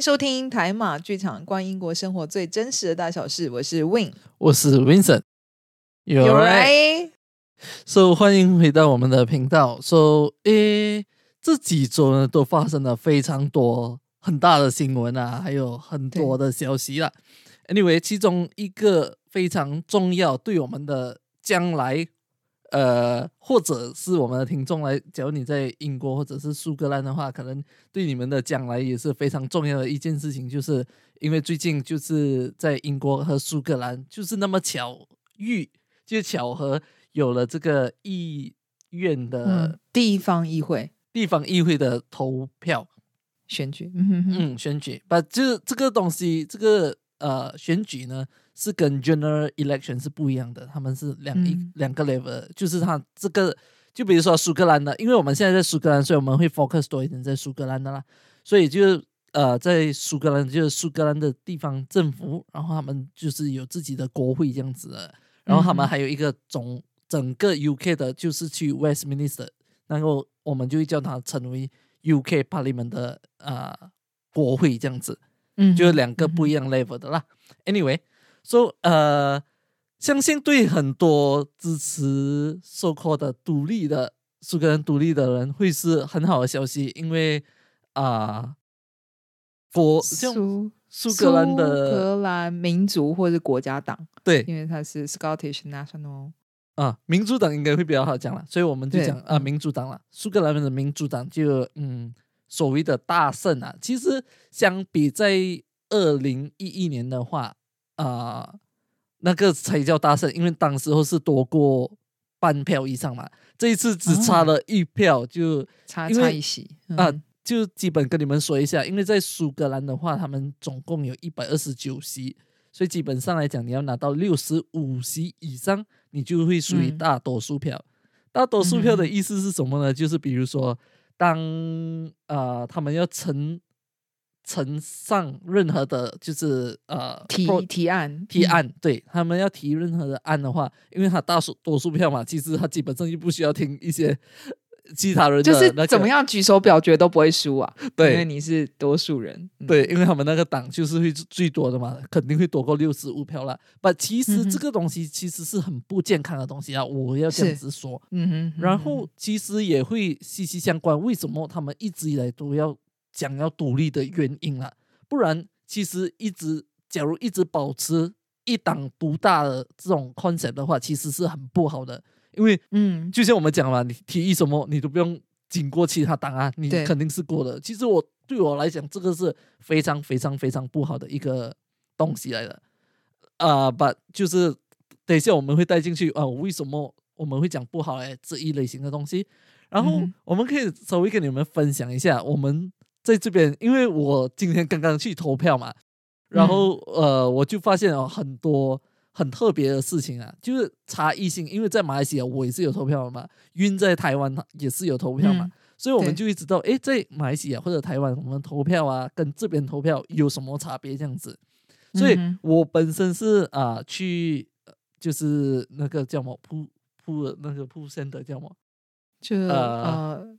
迎收听台马剧场，观英国生活最真实的大小事。我是 Win，我是 Vincent。有 right，so 欢迎回到我们的频道。so 诶，这几周呢都发生了非常多很大的新闻啊，还有很多的消息啦。Anyway，其中一个非常重要，对我们的将来，呃，或者是我们的听众来，假如你在英国或者是苏格兰的话，可能对你们的将来也是非常重要的一件事情，就是因为最近就是在英国和苏格兰，就是那么巧遇，就巧合有了这个议院的嗯，地方议会。地方议会的投票，选举，嗯选举，把这这个东西，这个呃选举呢，是跟 general election 是不一样的，他们是两一、嗯两个 level，就是它这个，就比如说苏格兰的，因为我们现在在苏格兰，所以我们会 focus 多一点在苏格兰的啦，所以就呃在苏格兰就是苏格兰的地方政府，然后他们就是有自己的国会这样子的，然后他们还有一个总整个 UK 的，就是去 Westminster，然后我们就会叫它成为 UK Parliament 的呃国会这样子。嗯，就是两个不一样，level 的啦。Anyway，so 呃，相信对很多支持 so called 的独立的苏格兰独立的人会是很好的消息，因为啊，国像苏苏格兰苏的格兰民族或者是国家党，对。因为它是 Scottish National，啊，民主党应该会比较好讲了，所以我们就讲啊，嗯民主党了。苏格兰的民主党就嗯，所谓的大胜啊，其实相比在二零一一年的话啊、那个才叫大胜，因为当时候是多过半票以上嘛，这一次只差哦了一票就，差差一席啊嗯就基本跟你们说一下，因为在苏格兰的话，他们总共有一百二十九席，所以基本上来讲，你要拿到六十五席以上，你就会属于嗯大多数票。大多数票的嗯意思是什么呢？就是比如说，当呃他们要呈呈上任何的，就是呃提提案提，嗯。案，对他们要提任何的案的话，因为他大数多数票嘛，其实他基本上就不需要听一些 其他人的、就那个、是怎么样举手表决都不会输啊，对。因为你是多数人，嗯，对，因为他们那个党就是会最多的嘛，肯定会多过六十五票啦。但其实这个东西其实是很不健康的东西啊，我要这样子说。嗯哼，嗯然后其实也会息息相关，为什么他们一直以来都要讲要独立的原因了？不然其实一直假如一直保持一党独大的这种 concept 的话，其实是很不好的，因为嗯就像我们讲嘛，你提议什么你都不用经过其他党啊，你肯定是过的。其实我对我来讲，这个是非常非常非常不好的一个东西来的。啊、把就是等一下我们会带进去啊、为什么我们会讲不好哎这一类型的东西？然后我们可以稍微跟你们分享一下，我们在这边，因为我今天刚刚去投票嘛，然后、呃，我就发现哦很多很特别的事情啊，就是差异性，因为在马来西亚我也是有投票的嘛，晕在台湾也是有投票嘛，嗯所以我们就会知道，哎，在马来西亚或者台湾，我们投票啊，跟这边投票有什么差别这样子。所以我本身是啊、去呃就是那个叫什么铺铺那个铺线的叫什么就呃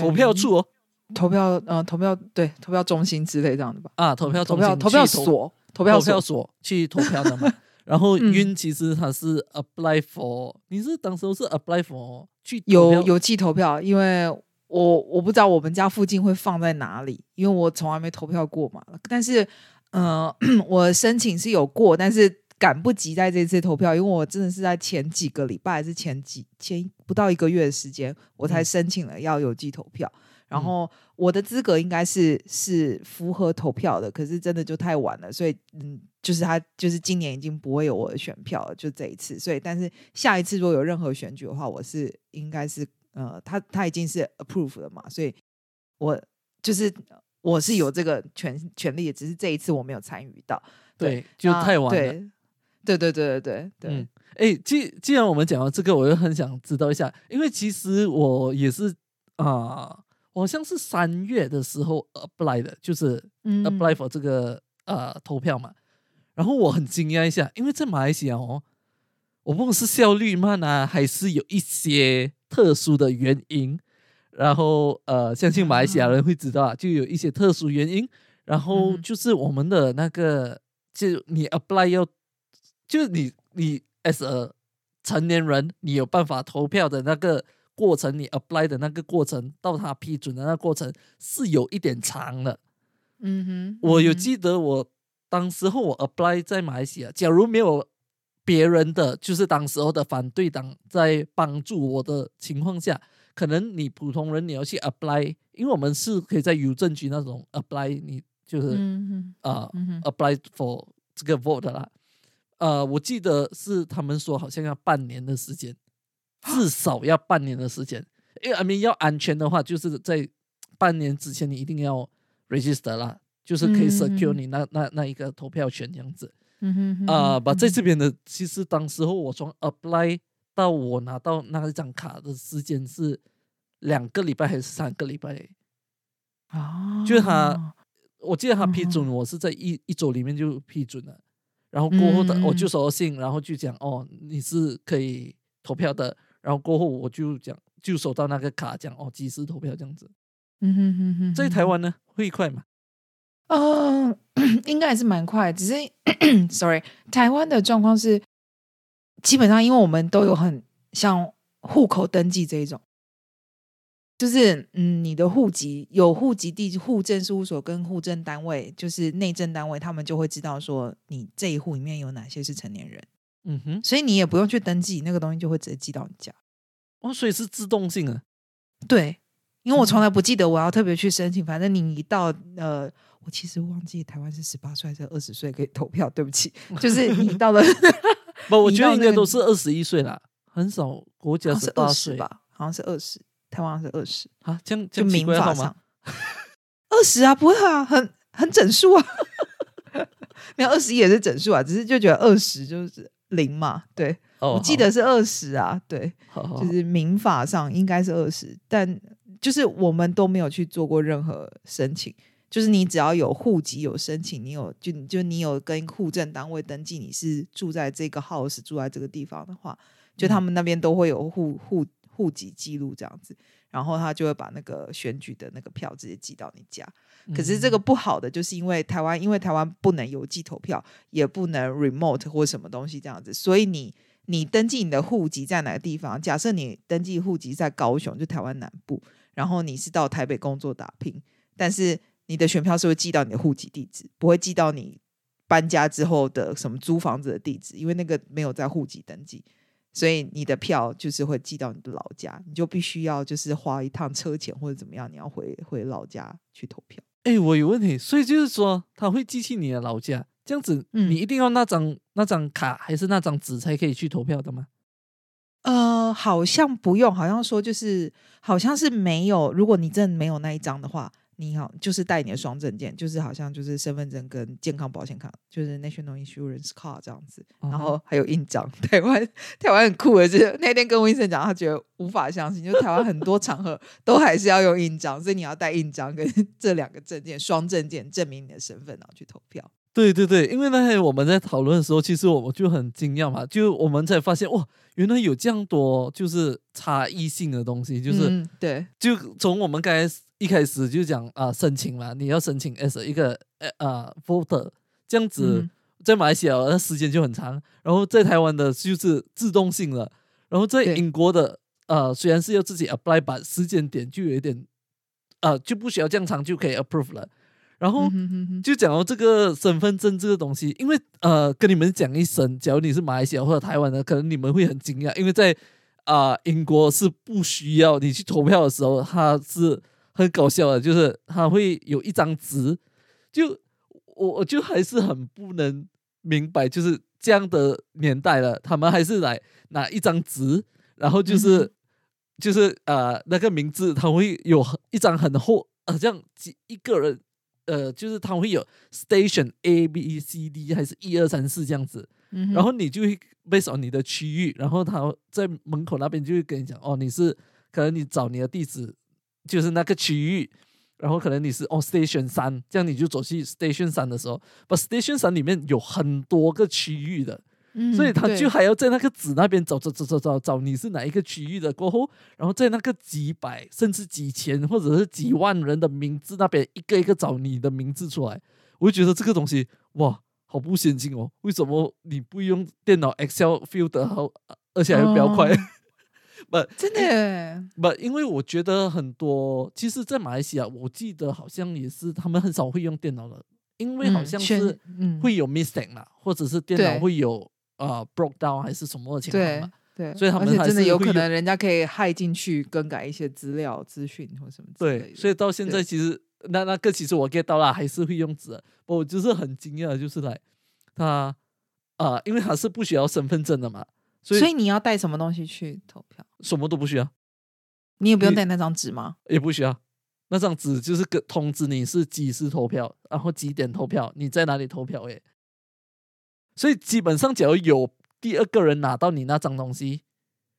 投票处哦投票呃投票对投票中心之类这样的吧，啊，投票投中心票投票去投所投票投票所所去投票的嘛。然后嗯晕其实他是 apply for，你是当时候是 apply for 去有有寄投票，因为我我不知道我们家附近会放在哪里，因为我从来没投票过嘛。但是，呃，我申请是有过，但是赶不及在这次投票，因为我真的是在前几个礼拜还是前几前不到一个月的时间，我才嗯申请了要邮寄投票。然嗯后我的资格应该是是符合投票的，可是真的就太晚了，所以嗯，就是他就是今年已经不会有我的选票了，就这一次。所以，但是下一次如果有任何选举的话，我是应该是呃，他他已经是 approve 了嘛，所以我就是我是有这个权权利的，只是这一次我没有参与到，对，就太晚了。对对对对对对对，嗯，哎，既既然我们讲到这个，我就很想知道一下，因为其实我也是啊、我好像是三月的时候 apply 的，就是嗯 apply for 这个呃投票嘛。然后我很惊讶一下，因为在马来西亚哦，我不知道是效率慢啊，还是有一些特殊的原因。然后呃，相信马来西亚人会知道啊，就有一些特殊原因，然后嗯就是我们的那个，就你 apply 要，就是你你 as a 成年人，你有办法投票的那个过程，你 apply 的那个过程到他批准的那个过程是有一点长的。嗯哼，我有记得我当时候我 apply 在马来西亚，假如没有别人的，就是当时候的反对党在帮助我的情况下，可能你普通人你要去 apply，因为我们是可以在邮政局那种 apply，你就是啊、嗯 apply for 这个 vote 啦。呃，我记得是他们说好像要半年的时间，至少要半年的时间。因为 I mean 要安全的话，就是在半年之前你一定要 register 啦，就是可以嗯 secure 嗯你那那那一个投票权这样子。嗯哼哼啊、哼把在嗯这边的，其实当时候我从 apply 到我拿到那一张卡的时间是两个礼拜还是三个礼拜？啊，就是他我记得他批嗯准我是在一一周里面就批准了，然后过后的我就嗯收到信，然后就讲哦你是可以投票的，然后过后我就讲就收到那个卡讲哦即时投票这样子。嗯哼哼哼，在台湾呢会快吗？嗯，应该还是蛮快，只是 sorry，台湾的状况是基本上，因为我们都有很像户口登记这一种，就是嗯，你的户籍有户籍地户政事务所跟户政单位，就是内政单位，他们就会知道说你这一户里面有哪些是成年人，嗯哼，所以你也不用去登记，那个东西就会直接寄到你家。哦所以是自动性的。对，因为我嗯从来不记得我要特别去申请，反正你一到呃，我其实忘记台湾是十八岁还是二十岁可以投票，对不起，就是你到了不，我觉得应该都是二十一岁啦，很少国家是二十吧，好像是二十，台湾是二十，啊，这样这就样奇怪号民法上。二十啊，不会啊，很很整数啊，没有二十一也是整数啊，只是就觉得二十就是零嘛，对、哦，我记得是二十啊，对，好，好好就是民法上应该是二十，但就是我们都没有去做过任何申请。就是你只要有户籍有申请，你有就就你有跟户政单位登记你是住在这个 house 住在这个地方的话，就他们那边都会有户户户籍记录这样子，然后他就会把那个选举的那个票直接寄到你家。可是这个嗯不好的，就是因为台湾，因为台湾不能邮寄投票，也不能 remote 或什么东西这样子，所以你你登记你的户籍在哪个地方？假设你登记户籍在高雄，就台湾南部，然后你是到台北工作打拼，但是你的选票是会寄到你的户籍地址，不会寄到你搬家之后的什么租房子的地址，因为那个没有在户籍登记。所以你的票就是会寄到你的老家，你就必须要就是花一趟车钱或者怎么样，你要回回老家去投票。哎，我有问题，所以就是说他会寄去你的老家，这样子，嗯你一定要那张那张卡还是那张纸才可以去投票的吗？呃，好像不用，好像说就是，好像是没有。如果你真的没有那一张的话，你好就是带你的双证件，就是好像就是身份证跟健康保险卡，就是 National Insurance Card 这样子，嗯然后还有印章。台湾台湾很酷的，就是那天跟温医生讲，他觉得无法相信，就是台湾很多场合都还是要用印章，所以你要带印章跟 这两个证件双证件证明你的身份，然后去投票。对对对，因为那天我们在讨论的时候，其实我们就很惊讶嘛，就我们才发现哇，原来有这样多就是差异性的东西，就是、嗯、对，就从我们刚才一开始就讲啊、申请嘛，你要申请 as 一个呃啊 voter 这样子，嗯在马来西亚的时间就很长，然后在台湾的就是自动性了，然后在英国的呃虽然是要自己 apply，把时间点就有一点呃就不需要这样长就可以 approve 了，然后。就讲到这个身份证这个东西，因为呃，跟你们讲一声，假如你是马来西亚或者台湾的，可能你们会很惊讶，因为在啊、英国是不需要你去投票的时候，它是很搞笑的，就是他会有一张纸，就我我就还是很不能明白，就是这样的年代了，他们还是来拿一张纸，然后就是、嗯就是呃那个名字，他会有一张很厚，好像几一个人。呃，就是他会有 station A B C D 还是一二三四这样子，嗯然后你就会 based on 你的区域，然后他在门口那边就会跟你讲，哦，你是可能你找你的地址就是那个区域，然后可能你是哦 station 三，这样你就走去 station 三的时候，把 station 三里面有很多个区域的，嗯所以他就还要在那个纸那边找找找找找找你是哪一个区域的，过后，然后在那个几百甚至几千或者是几万人的名字那边一个一个找你的名字出来，我就觉得这个东西哇，好不先进哦！为什么你不用电脑 Excel feel 得好，而且还比较快？哦不真的不，因为我觉得很多，其实，在马来西亚，我记得好像也是他们很少会用电脑的，因为好像是嗯会有 mistake 嘛，或者是电脑会有呃 broke down 还是什么的情况对嘛。对，所以他们还是有有可能人家可以害进去更改一些资料、资讯或什么之类对，所以到现在其实那那个其实我 get 到了，还是会用纸的。我就是很惊讶，就是来他啊、因为他是不需要身份证的嘛，所以所以你要带什么东西去投票？什么都不需要，你也不用带那张纸吗？也不需要。那张纸就是个通知你是几时投票，然后几点投票，你在哪里投票诶。所以基本上，只要有第二个人拿到你那张东西，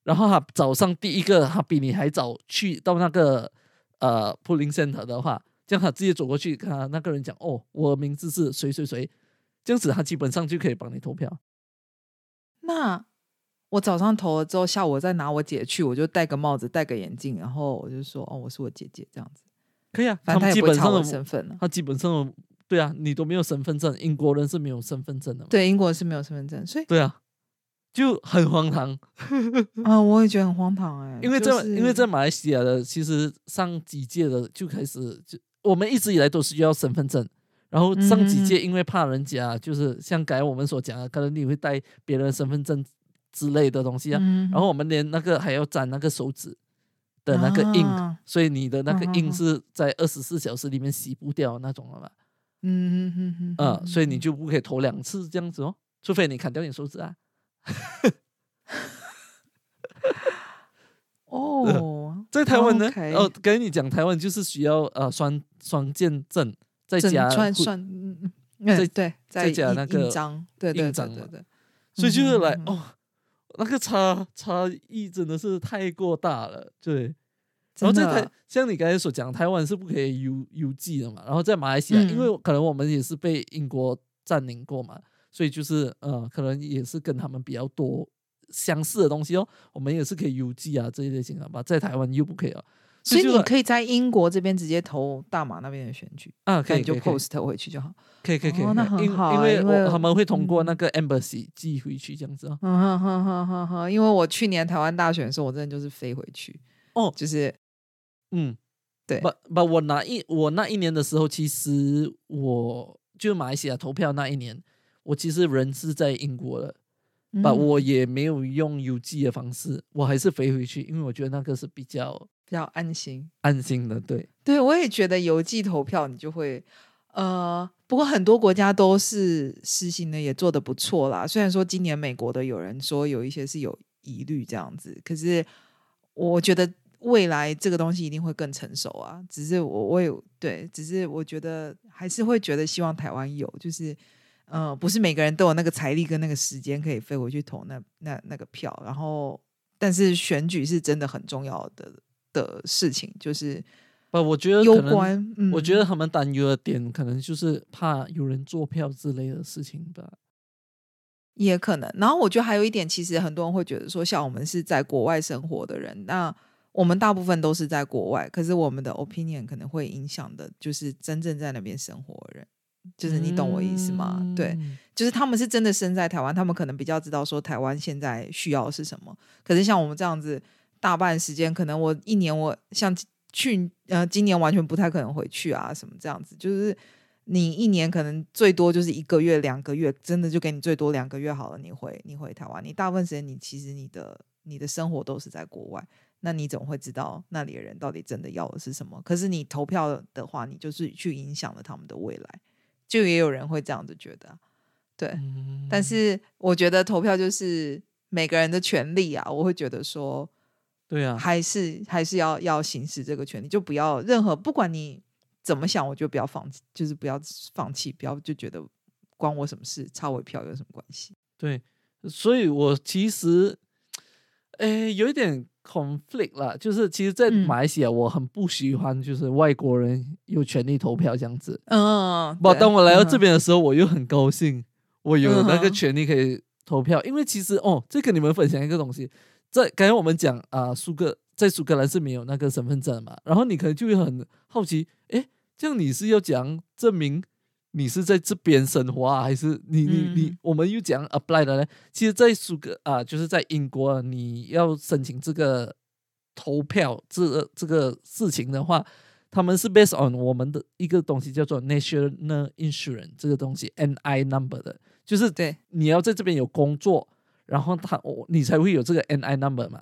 然后他早上第一个他比你还早去到那个呃 polling center 的话，这样他直接走过去跟他那个人讲：“哦，我的名字是谁谁谁。”这样子他基本上就可以帮你投票。那我早上投了之后，下午我再拿我姐去，我就戴个帽子、戴个眼镜，然后我就说：“哦，我是我姐姐。”这样子，可以啊，反正他基也不会查我本上的身份了。他基本上的对啊，你都没有身份证，英国人是没有身份证的嘛。对，英国人是没有身份证，所以对啊，就很荒唐。啊，我也觉得很荒唐哎、因为在、就是因为在马来西亚的，其实上几届的就开始就我们一直以来都是要身份证，然后上几届因为怕人家就是像刚才我们所讲的，可能你会带别人身份证之类的东西啊，嗯然后我们连那个还要粘那个手指的那个印，啊所以你的那个印是在二十四小时里面洗不掉那种了嘛，嗯嗯嗯嗯嗯，所以你就不可以投两次这样子哦，除非你砍掉你手指啊。哦，在台湾呢，哦，跟你讲，台湾就是需要呃双双见证，再整加再嗯，对，再加那个印章，对对对印章嘛对对，所以就是来、哦，那个差差异真的是太过大了，对。然后真在台，像你刚才所讲，台湾是不可以邮邮寄的嘛。然后在马来西亚，因为嗯可能我们也是被英国占领过嘛，所以就是呃，可能也是跟他们比较多相似的东西哦。我们也是可以邮寄啊这一类型的吧，在台湾又不可以啊。所以你可以在英国这边直接投大马那边的选举，啊，可以就 post 回去就好。可以可以可以，哦那很好因为他们会通过那嗯个 embassy 寄回去这样子哦。嗯哼哼哼哼哼，因为我去年台湾大选的时候，我真的就是飞回去，哦。就是嗯，对。不不，我那一我那一年的时候，其实我就马来西亚投票那一年，我其实人是在英国的，把、嗯。我也没有用邮寄的方式，我还是飞回去，因为我觉得那个是比较比较安心。安心的。对，对，我也觉得邮寄投票你就会，呃，不过很多国家都是实行的，也做的不错啦。虽然说今年美国的有人说有一些是有疑虑这样子，可是我觉得未来这个东西一定会更成熟啊。只是我我有对，只是我觉得还是会觉得希望台湾有，就是呃，不是每个人都有那个财力跟那个时间可以飞回去投那那那个票，然后但是选举是真的很重要的的事情，就是。不，我觉得有关，嗯，我觉得他们担忧的点，可能就是怕有人做票之类的事情吧。也可能。然后我觉得还有一点，其实很多人会觉得说，像我们是在国外生活的人，那我们大部分都是在国外，可是我们的 opinion 可能会影响的，就是真正在那边生活的人。就是你懂我意思吗？对，嗯，就是他们是真的生在台湾，他们可能比较知道说台湾现在需要是什么。可是像我们这样子，大半时间可能我一年我像去呃今年完全不太可能回去啊，什么这样子，就是你一年可能最多就是一个月、两个月，真的就给你最多两个月好了。你回你回台湾，你大部分时间你其实你的你的生活都是在国外，那你怎么会知道那里的人到底真的要的是什么？可是你投票的话，你就是去影响了他们的未来，就也有人会这样子觉得啊，对。嗯但是我觉得投票就是每个人的权利啊，我会觉得说对啊，还是还是要要行使这个权利，就不要任何不管你怎么想，我就不要放弃，就是不要放弃，不要就觉得关我什么事，差我一票有什么关系？对，所以我其实，诶，有一点 conflict 啦，就是其实，在嗯马来西亚，我很不喜欢就是外国人有权利投票这样子。嗯，不，对当我来到这嗯边的时候，我又很高兴，我有那个权利可以投票，因为其实哦，这跟你们分享一个东西，在刚才我们讲啊，苏格在苏格兰是没有那个身份证嘛，然后你可能就会很好奇，哎，这样你是要讲证明你是在这边生活啊，还是你你你嗯我们又讲 apply 的呢？其实，在苏格啊，就是在英国，你要申请这个投票这个这个事情的话，他们是 based on 我们的一个东西叫做 national insurance 这个东西 NI number 的，就是对，你要在这边有工作，然后他我你才会有这个 NI number 嘛。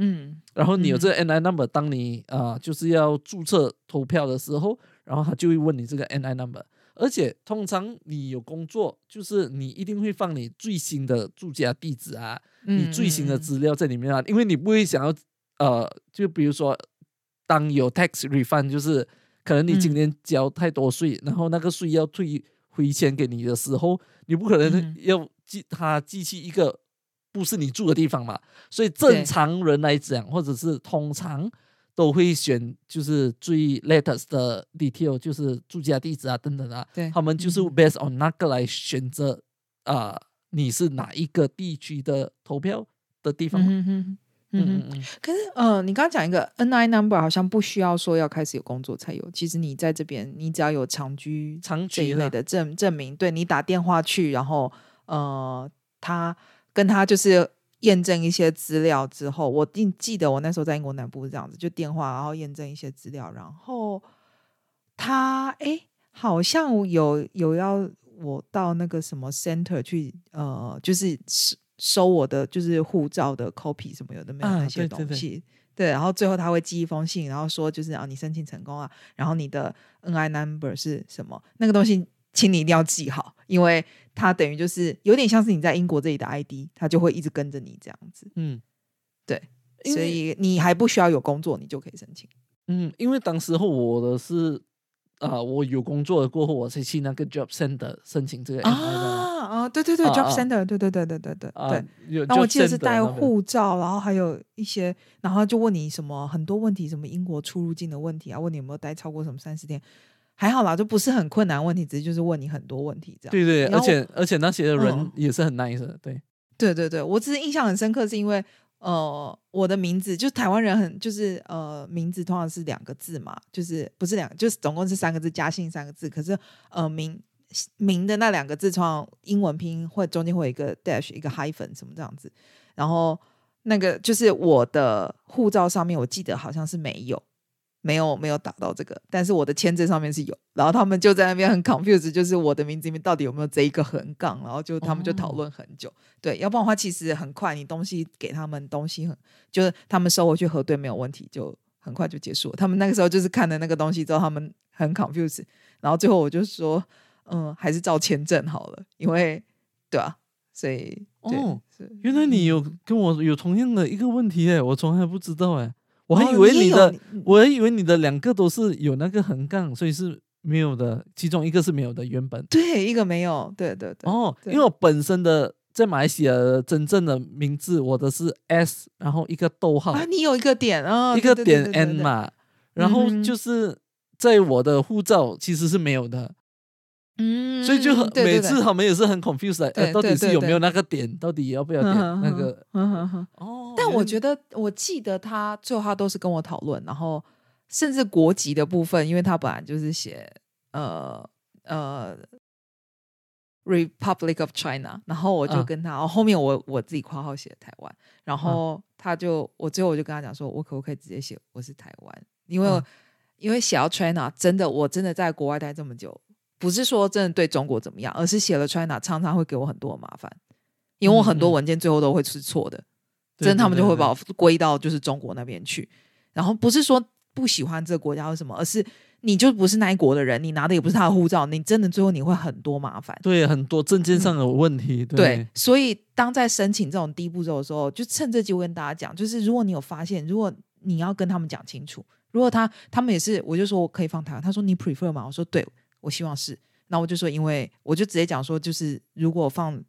嗯然后你有这个 NI number，当你啊、呃就是要注册投票的时候，然后他就会问你这个 NI number。而且通常你有工作，就是你一定会放你最新的住家地址啊，你嗯最新的嗯资料在里面啊，因为你不会想要呃，就比如说当有 tax refund，就是可能你今嗯年交太多税，然后那个税要退回钱给你的时候，你不可能嗯要寄他记起一个不是你住的地方嘛，所以正常人来讲，或者是通常都会选就是最 latest 的 detail，就是住家地址啊等等啊，对。他们就是嗯。based on 那个来选择啊、你是哪一个地区的投票的地方嘛。嗯嗯嗯哼。嗯嗯，可是，呃，你刚刚讲一个 NI number，好像不需要说要开始有工作才有。其实你在这边，你只要有长居长这一期啦。类的证证明，对你打电话去，然后呃，他跟他就是验证一些资料之后，我记记得我那时候在英国南部是这样子，就电话然后验证一些资料，然后他哎好像有有要我到那个什么 center 去，呃，就是收收我的就是护照的 copy 什么有的没有啊那些对对对东西。对，然后最后他会寄一封信，然后说就是啊，你申请成功啊，然后你的 NI number 是什么？那个东西，请你一定要记好，因为它等于就是有点像是你在英国这里的 ID，它就会一直跟着你这样子。嗯，对，所以你还不需要有工作，你就可以申请。嗯，因为当时候我的是啊、我有工作了过后，我才去那个 job center 申请这个啊啊，对对对啊，job 啊 center，对对对对对对啊对。，有然后我记得是带护照，然后还有一些，然后就问你什么很多问题，什么英国出入境的问题啊，问你有没有待超过什么三十天，还好啦，就不是很困难问题，只是就是问你很多问题这样。对对，而且而且那些人嗯也是很 nice 的，对，对对对，我只是印象很深刻，是因为呃，我的名字就是台湾人很就是呃，名字通常是两个字嘛，就是不是两，就是总共是三个字，加姓三个字，可是呃名名的那两个字，通常英文拼音会中间会有一个 dash 一个 hyphen 什么这样子，然后那个就是我的护照上面，我记得好像是没有。没有没有打到这个，但是我的签证上面是有，然后他们就在那边很 confused，就是我的名字里面到底有没有这一个横杠，然后就他们就讨哦论很久。对，要不然的话其实很快，你东西给他们东西很，就是他们收回去核对没有问题，就很快就结束了。他们那个时候就是看了那个东西之后，他们很 confused，然后最后我就说，嗯，还是照签证好了，因为对啊，所以哦是原来你有跟我有同样的一个问题哎，我从来不知道哎，我还哦以为你的，你我还以为你的两个都是有那个横杠，所以是没有的，其中一个是没有的原本。对一个没有，对对对，哦，因为我本身的在马来西亚的真正的名字，我的是 S，然后一个逗号，啊，你有一个点啊，一个点对 N 嘛，然后就是在我的护照其实是没有的，嗯，所以就很每次他们也是很 confused，的呃，到底是有没有那个点，到底要不要点那个？哦，但我觉得得，我记得他最后他都是跟我讨论，然后甚至国籍的部分，因为他本来就是写呃呃 Republic of China，然后我就嗯。跟他，然后后面我我自己括号写台湾，然后他就我最后我就跟他讲说，我可不可以直接写我是台湾？因为、嗯。因为写到 China，真的我真的在国外待这么久，不是说真的对中国怎么样，而是写了 China 常常会给我很多麻烦，因为我很多文件最后都会是错的。对真的他们就会把我归到就是中国那边去。然后不是说不喜欢这个国家或什么，而是你就不是那一国的人，你拿的也不是他的护照，你真的最后你会很多麻烦。对很多证件上有问题，对对，所以当在申请这种低步骤的时候，就趁这机会跟大家讲，就是如果你有发现，如果你要跟他们讲清楚，如果他他们也是，我就说我可以放台湾，他说你 prefer 吗？我说对，我希望是。那我就说，因为我就直接讲说，就是如果放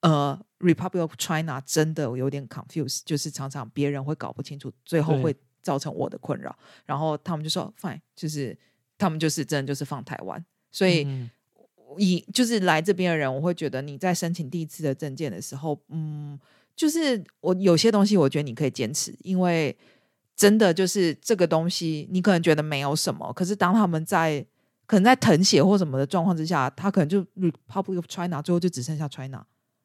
呃 Republic of China 真的有点 confused，就是常常别人会搞不清楚，最后会造成我的困扰。然后他们就说 fine，就是他们就是真的就是放台湾，所以。嗯以就是来这边的人，我会觉得你在申请第一次的证件的时候，嗯，就是我有些东西，我觉得你可以坚持，因为真的就是这个东西，你可能觉得没有什么，可是当他们在可能在腾血或什么的状况之下，他可能就 Republic of China 最后就只剩下 China，、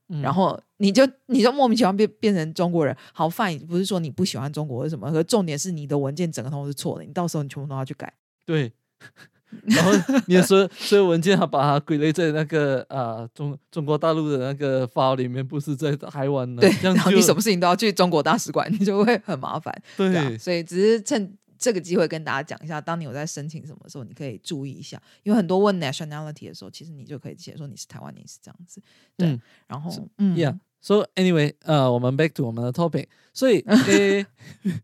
嗯然后你就你就莫名其妙变变成中国人。好，fine，不是说你不喜欢中国或什么，可是重点是你的文件整个都是错的，你到时候你全部都要去改。对，然后你的所有所有文件，它把它归类在那个啊、中中国大陆的那个 file 里面，不是在台湾的，对，这样就然后你什么事情都要去中国大使馆，你就会很麻烦。对对啊，所以只是趁这个机会跟大家讲一下，当你有在申请什么的时候，你可以注意一下，因为很多问 nationality 的时候，其实你就可以写说你是台湾，你是这样子。对，嗯然后嗯 Yeah. So anyway，呃，我们 back to 我们的 topic。所以，诶，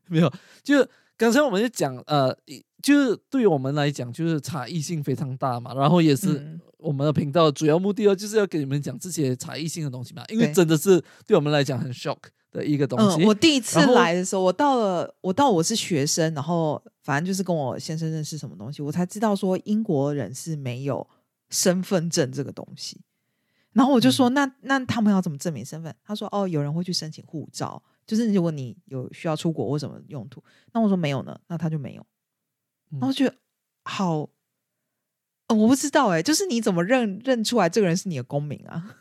没有，就刚才我们就讲，呃，就是对于我们来讲，就是差异性非常大嘛。然后也是嗯我们的频道主要目的哦，就是要给你们讲这些差异性的东西嘛。因为真的是对我们来讲很 shock 的一个东西。嗯，我第一次来的时候，我到了，我到我是学生，然后反正就是跟我先生认识什么东西，我才知道说英国人是没有身份证这个东西。然后我就说，嗯那那他们要怎么证明身份？他说，哦，有人会去申请护照，就是如果你有需要出国或什么用途。那我说没有呢，那他就没有。嗯然后觉得好、呃我不知道哎、就是你怎么认认出来这个人是你的公民啊？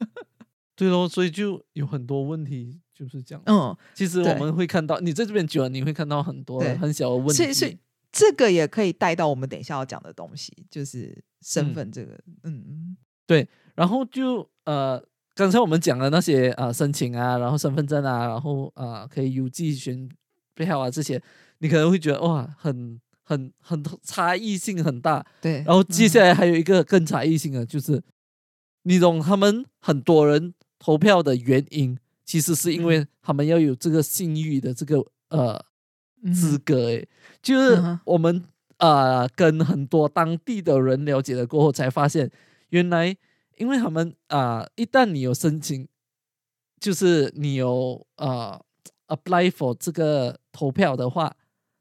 对喽，所以就有很多问题就是这样。嗯，其实我对们会看到，你在这边久了，你会看到很多很小的问题。所以所以这个也可以带到我们等一下要讲的东西，就是身嗯份这个，嗯嗯，对然后就呃，刚才我们讲的那些啊、呃申请啊，然后身份证啊，然后啊、呃可以邮寄选票啊这些，你可能会觉得哇，很很很差异性很大。对。然后接下来，来还有一个更差异性的，就是你懂他们很多人投票的原因，其实是因为他们要有这个信誉的这个呃嗯。资格诶，就是我们啊、呃跟很多当地的人了解了过后，才发现原来因为他们啊、一旦你有申请，就是你有呃 apply for 这个投票的话，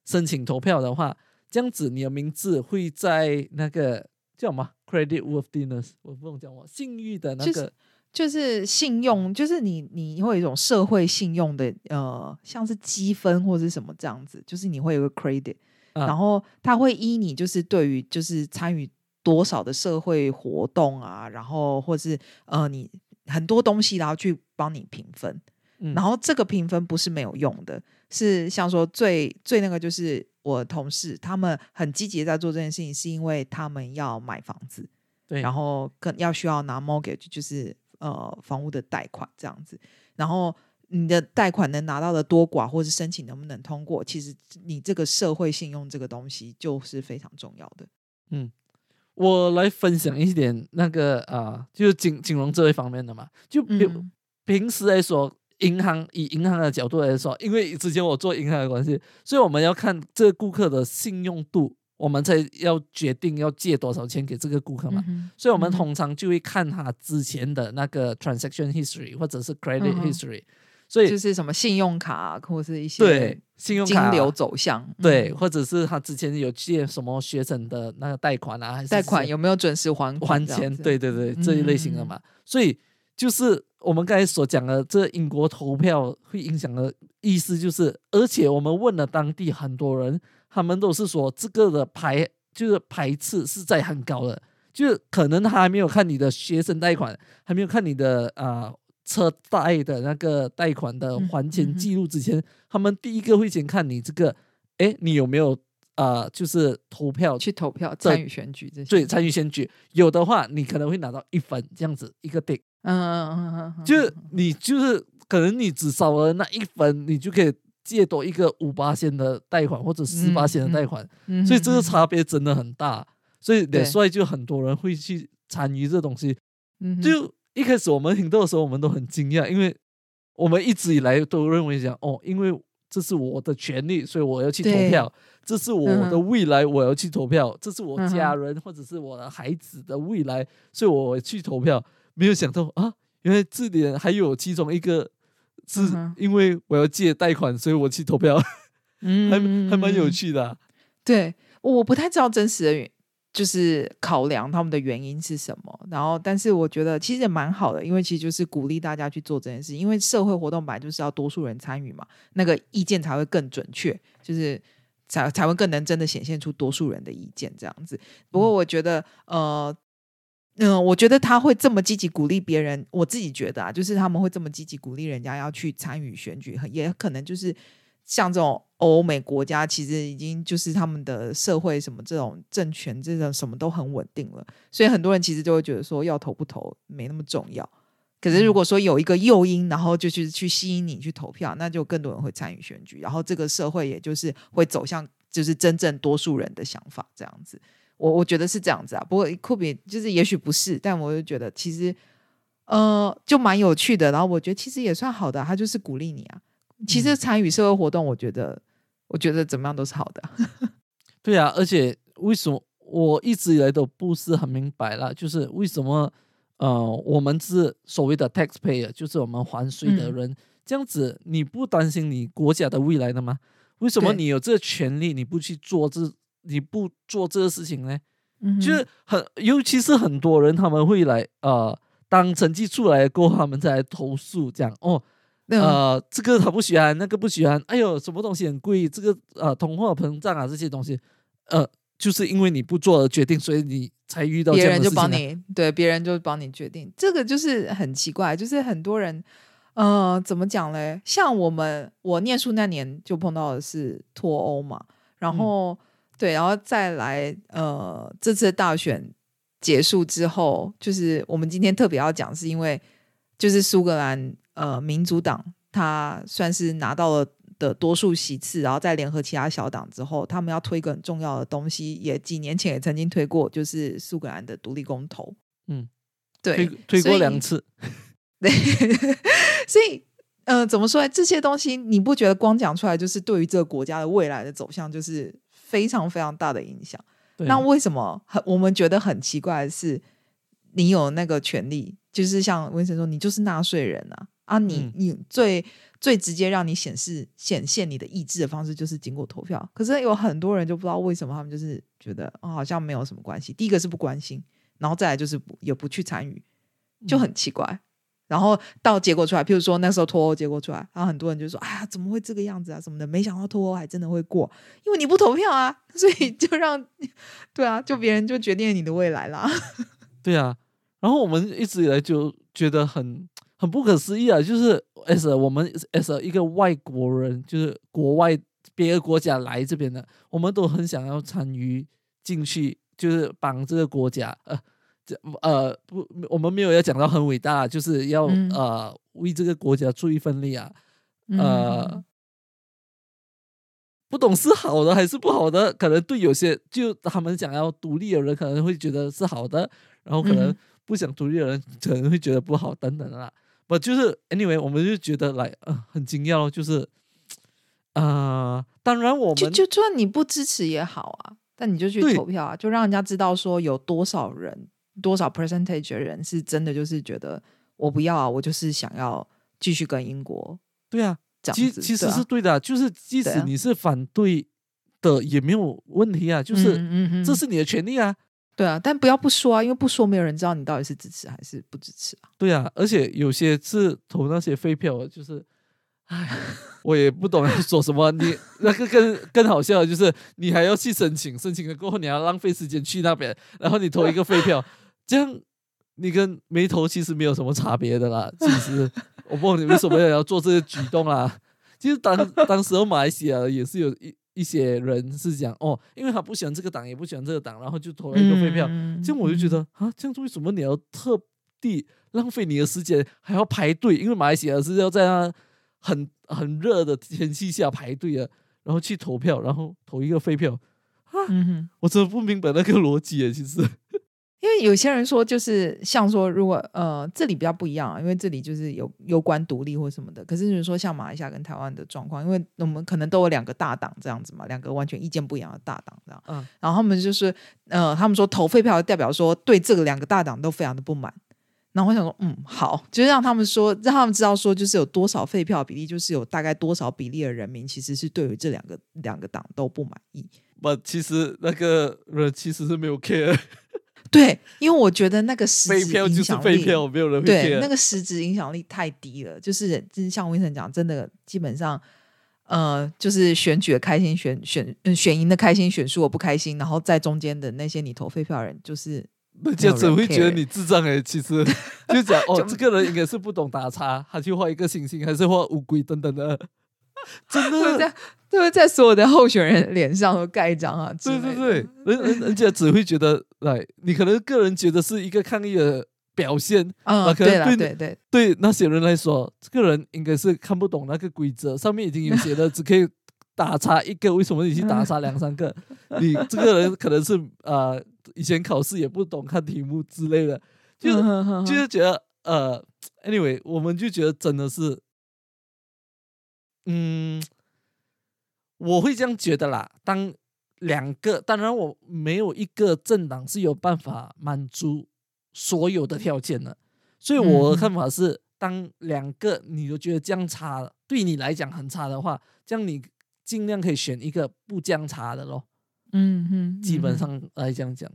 申请投票的话，这样子你的名字会在那个叫什么？credit worthiness，我不用讲我信誉的那就是个就是信用，就是你你会有一种社会信用的呃，像是积分或者是什么这样子，就是你会有个 credit，、啊然后他会依你就是对于就是参与多少的社会活动啊，然后或是呃你很多东西，然后去帮你评分。嗯。然后这个评分不是没有用的，是像说最最那个就是我同事他们很积极地在做这件事情，是因为他们要买房子，对，然后更要需要拿 mortgage，就是呃房屋的贷款这样子。然后你的贷款能拿到的多寡，或是申请能不能通过，其实你这个社会信用这个东西就是非常重要的。嗯我来分享一点那个啊、就是金金融这一方面的嘛。就比如、嗯平时来说，银行以银行的角度来说，因为之前我做银行的关系，所以我们要看这个顾客的信用度，我们才要决定要借多少钱给这个顾客嘛。嗯所以我们通常就会看他之前的那个 transaction history 或者是 credit history，、所以就是什么信用卡或是一些对信用卡金流走向，对，嗯或者是他之前有借什么学生的那个贷款啊，还是贷款有没有准时还款还钱，对对对，这一类型的嗯嘛。所以就是我们刚才所讲的，这英国投票会影响的意思就是，而且我们问了当地很多人，他们都是说这个的排就是排斥是在很高的，就是可能他还没有看你的学生贷款，还没有看你的啊、车贷的那个贷款的嗯还钱记录之前，他们第一个会先看你这个，哎，你有没有啊、就是投票去投票参与选举这些，对，参与选举，有的话你可能会拿到一分这样子一个 tick，嗯嗯嗯嗯嗯，就是你就是可能你只少了那一分，你就可以借多一个五八线的贷款或者十八线的贷款，嗯所以这个嗯差别真的很大，所以对所以就很多人会去参与这东西。嗯就一开始我们听到的时候，我们都很惊讶，因为我们一直以来都认为讲哦，因为这是我的权利，所以我要去投票。这是我的未来，我要去投票。这是我家人或者是我的孩子的未来，所以我去投票。没有想到啊，原来这里还有其中一个是因为我要借贷款，所以我去投票，还还蛮有嗯趣的啊、对，我不太知道真实的原，就是考量他们的原因是什么。然后，但是我觉得其实也蛮好的，因为其实就是鼓励大家去做这件事，因为社会活动本来就是要多数人参与嘛，那个意见才会更准确，就是才才会更能真的显现出多数人的意见这样子。不过我觉得，呃。嗯，我觉得他会这么积极鼓励别人，我自己觉得啊，就是他们会这么积极鼓励人家要去参与选举，也可能就是像这种欧美国家，其实已经就是他们的社会什么这种政权这种什么都很稳定了，所以很多人其实就会觉得说要投不投没那么重要。可是如果说有一个诱因，然后就去去吸引你去投票，那就更多人会参与选举，然后这个社会也就是会走向就是真正多数人的想法这样子。我我觉得是这样子啊，不过酷比就是也许不是，但我就觉得其实呃就蛮有趣的，然后我觉得其实也算好的，他就是鼓励你啊。其实参与社会活动，我觉得我觉得怎么样都是好的。对啊，而且为什么我一直以来都不是很明白了，就是为什么呃我们是所谓的 taxpayer，就是我们还税的人，这样子你不担心你国家的未来的吗？为什么你有这个权利，你不去做这？你不做这个事情呢？就是很，尤其是很多人他们会来呃，当成绩出来过后，他们再来投诉，这样哦，呃，这个他不喜欢，那个不喜欢，哎呦，什么东西很贵，这个呃，通货膨胀啊，这些东西，呃，就是因为你不做决定，所以你才遇到别人就帮你，对，别人就帮你决定，这个就是很奇怪，就是很多人，呃，怎么讲嘞？像我们我念书那年就碰到的是脱欧嘛，然后。对，然后再来，呃，这次大选结束之后，就是我们今天特别要讲，是因为就是苏格兰呃民主党，他算是拿到了的多数席次，然后再联合其他小党之后，他们要推一个很重要的东西，也几年前也曾经推过，就是苏格兰的独立公投。嗯，对，推过两次。对，所以，呃，怎么说？这些东西你不觉得光讲出来，就是对于这个国家的未来的走向，就是？非常非常大的影响。那为什么很我们觉得很奇怪的是，你有那个权利，就是像温森说，你就是纳税人啊啊！你你最最直接让你显示显现你的意志的方式，就是经过投票。可是有很多人就不知道为什么，他们就是觉得哦，好像没有什么关系。第一个是不关心，然后再来就是也不去参与，就很奇怪。然后到结果出来，譬如说那时候脱欧结果出来，然后很多人就说：“哎呀，怎么会这个样子啊？什么的？没想到脱欧还真的会过，因为你不投票啊，所以就让对啊，就别人就决定你的未来啦。”对啊，然后我们一直以来就觉得很很不可思议啊，就是 as 我们 as 一个外国人，就是国外别的国家来这边的，我们都很想要参与进去，就是帮这个国家呃。呃不，我们没有要讲到很伟大，就是要呃为这个国家出一份力啊，呃，不懂是好的还是不好的，可能对有些就他们想要独立的人可能会觉得是好的，然后可能不想独立的人可能会觉得不好等等啦。不就是 anyway，我们就觉得来呃很惊讶，就是啊，当然我们就就算你不支持也好啊，但你就去投票啊，就让人家知道说有多少人。多少 percentage 的人是真的就是觉得我不要啊，我就是想要继续跟英国对啊，其其实是对的，就是即使你是反对的也没有问题啊，就是这是你的权利啊，对啊，但不要不说啊，因为不说没有人知道你到底是支持还是不支持啊。对啊，而且有些是投那些废票，就是哎，我也不懂要说什么。你那个更更好笑的就是你还要去申请，申请了过后你要浪费时间去那边，然后你投一个废票。这样，你跟没投其实没有什么差别的啦。其实我不知道你为什么要要做这个举动啦。其实当 当时候马来西亚也是有一一些人是讲哦，因为他不喜欢这个党，也不喜欢这个党，然后就投了一个废票。这样我就觉得啊，这样为什么你要特地浪费你的时间，还要排队？因为马来西亚是要在那很很热的天气下排队啊，然后去投票，然后投一个废票啊。我真的不明白那个逻辑啊，其实。因为有些人说，就是像说，如果呃，这里比较不一样啊，因为这里就是有有关独立或什么的。可是你说像马来西亚跟台湾的状况，因为我们可能都有两个大党这样子嘛，两个完全意见不一样的大党这样。嗯。然后他们就是呃，他们说投废票代表说对这个两个大党都非常的不满。然后我想说，嗯，好，就是让他们说，让他们知道说，就是有多少废票比例，就是有大概多少比例的人民其实是对于这两个两个党都不满意。不，其实那个人其实是没有 care，对，因为我觉得那个实废质票就是影响力，废票，没有人会对。那个实质影响力太低了。就是就是像温森讲，真的基本上，呃，就是选举的开心选选嗯选赢的开心，选输我不开心，然后在中间的那些你投废票的人，就是人家只会觉得你智障哎，其实就讲哦，这个人应该是不懂打叉，他去画一个星星，还是画乌龟等等的，真的。会在，都会在所有的候选人脸上都盖章啊。对对对，人人人家只会觉得，哎，你可能个人觉得是一个抗议的表现，嗯，可能对，对对对，那些人来说，这个人应该是看不懂那个规则，上面已经有写的，只可以打叉一个，为什么你去打叉两三个？你这个人可能是呃，以前考试也不懂看题目之类的，就是嗯就是觉得呃，anyway，我们就觉得真的是，嗯，我会这样觉得啦。当两个，当然我没有一个政党是有办法满足所有的条件的，所以我的看法是，当两个你都觉得这样差，对你来讲很差的话，这样你尽量可以选一个不这样差的咯。嗯嗯，基本嗯上来讲讲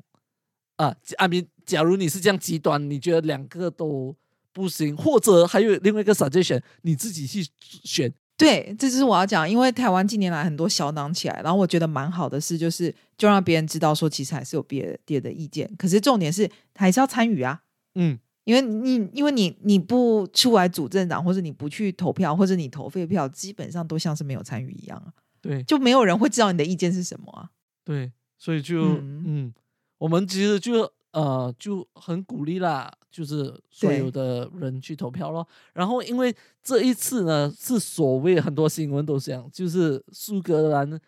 啊，阿明，假如你是这样极端，你觉得两个都不行，或者还有另外一个 suggestion，你自己去选。对，这就是我要讲，因为台湾近年来很多小党起来，然后我觉得蛮好的事，就是就让别人知道说，其实还是有别别的意见，可是重点是还是要参与啊。嗯，因为你因为你你不出来主政党，或者你不去投票，或者你投废票，基本上都像是没有参与一样啊，对就没有人会知道你的意见是什么啊。对，所以就嗯嗯我们其实就呃就很鼓励啦，就是所有的人去投票咯。然后因为这一次呢，是所谓很多新闻都讲，就是苏格兰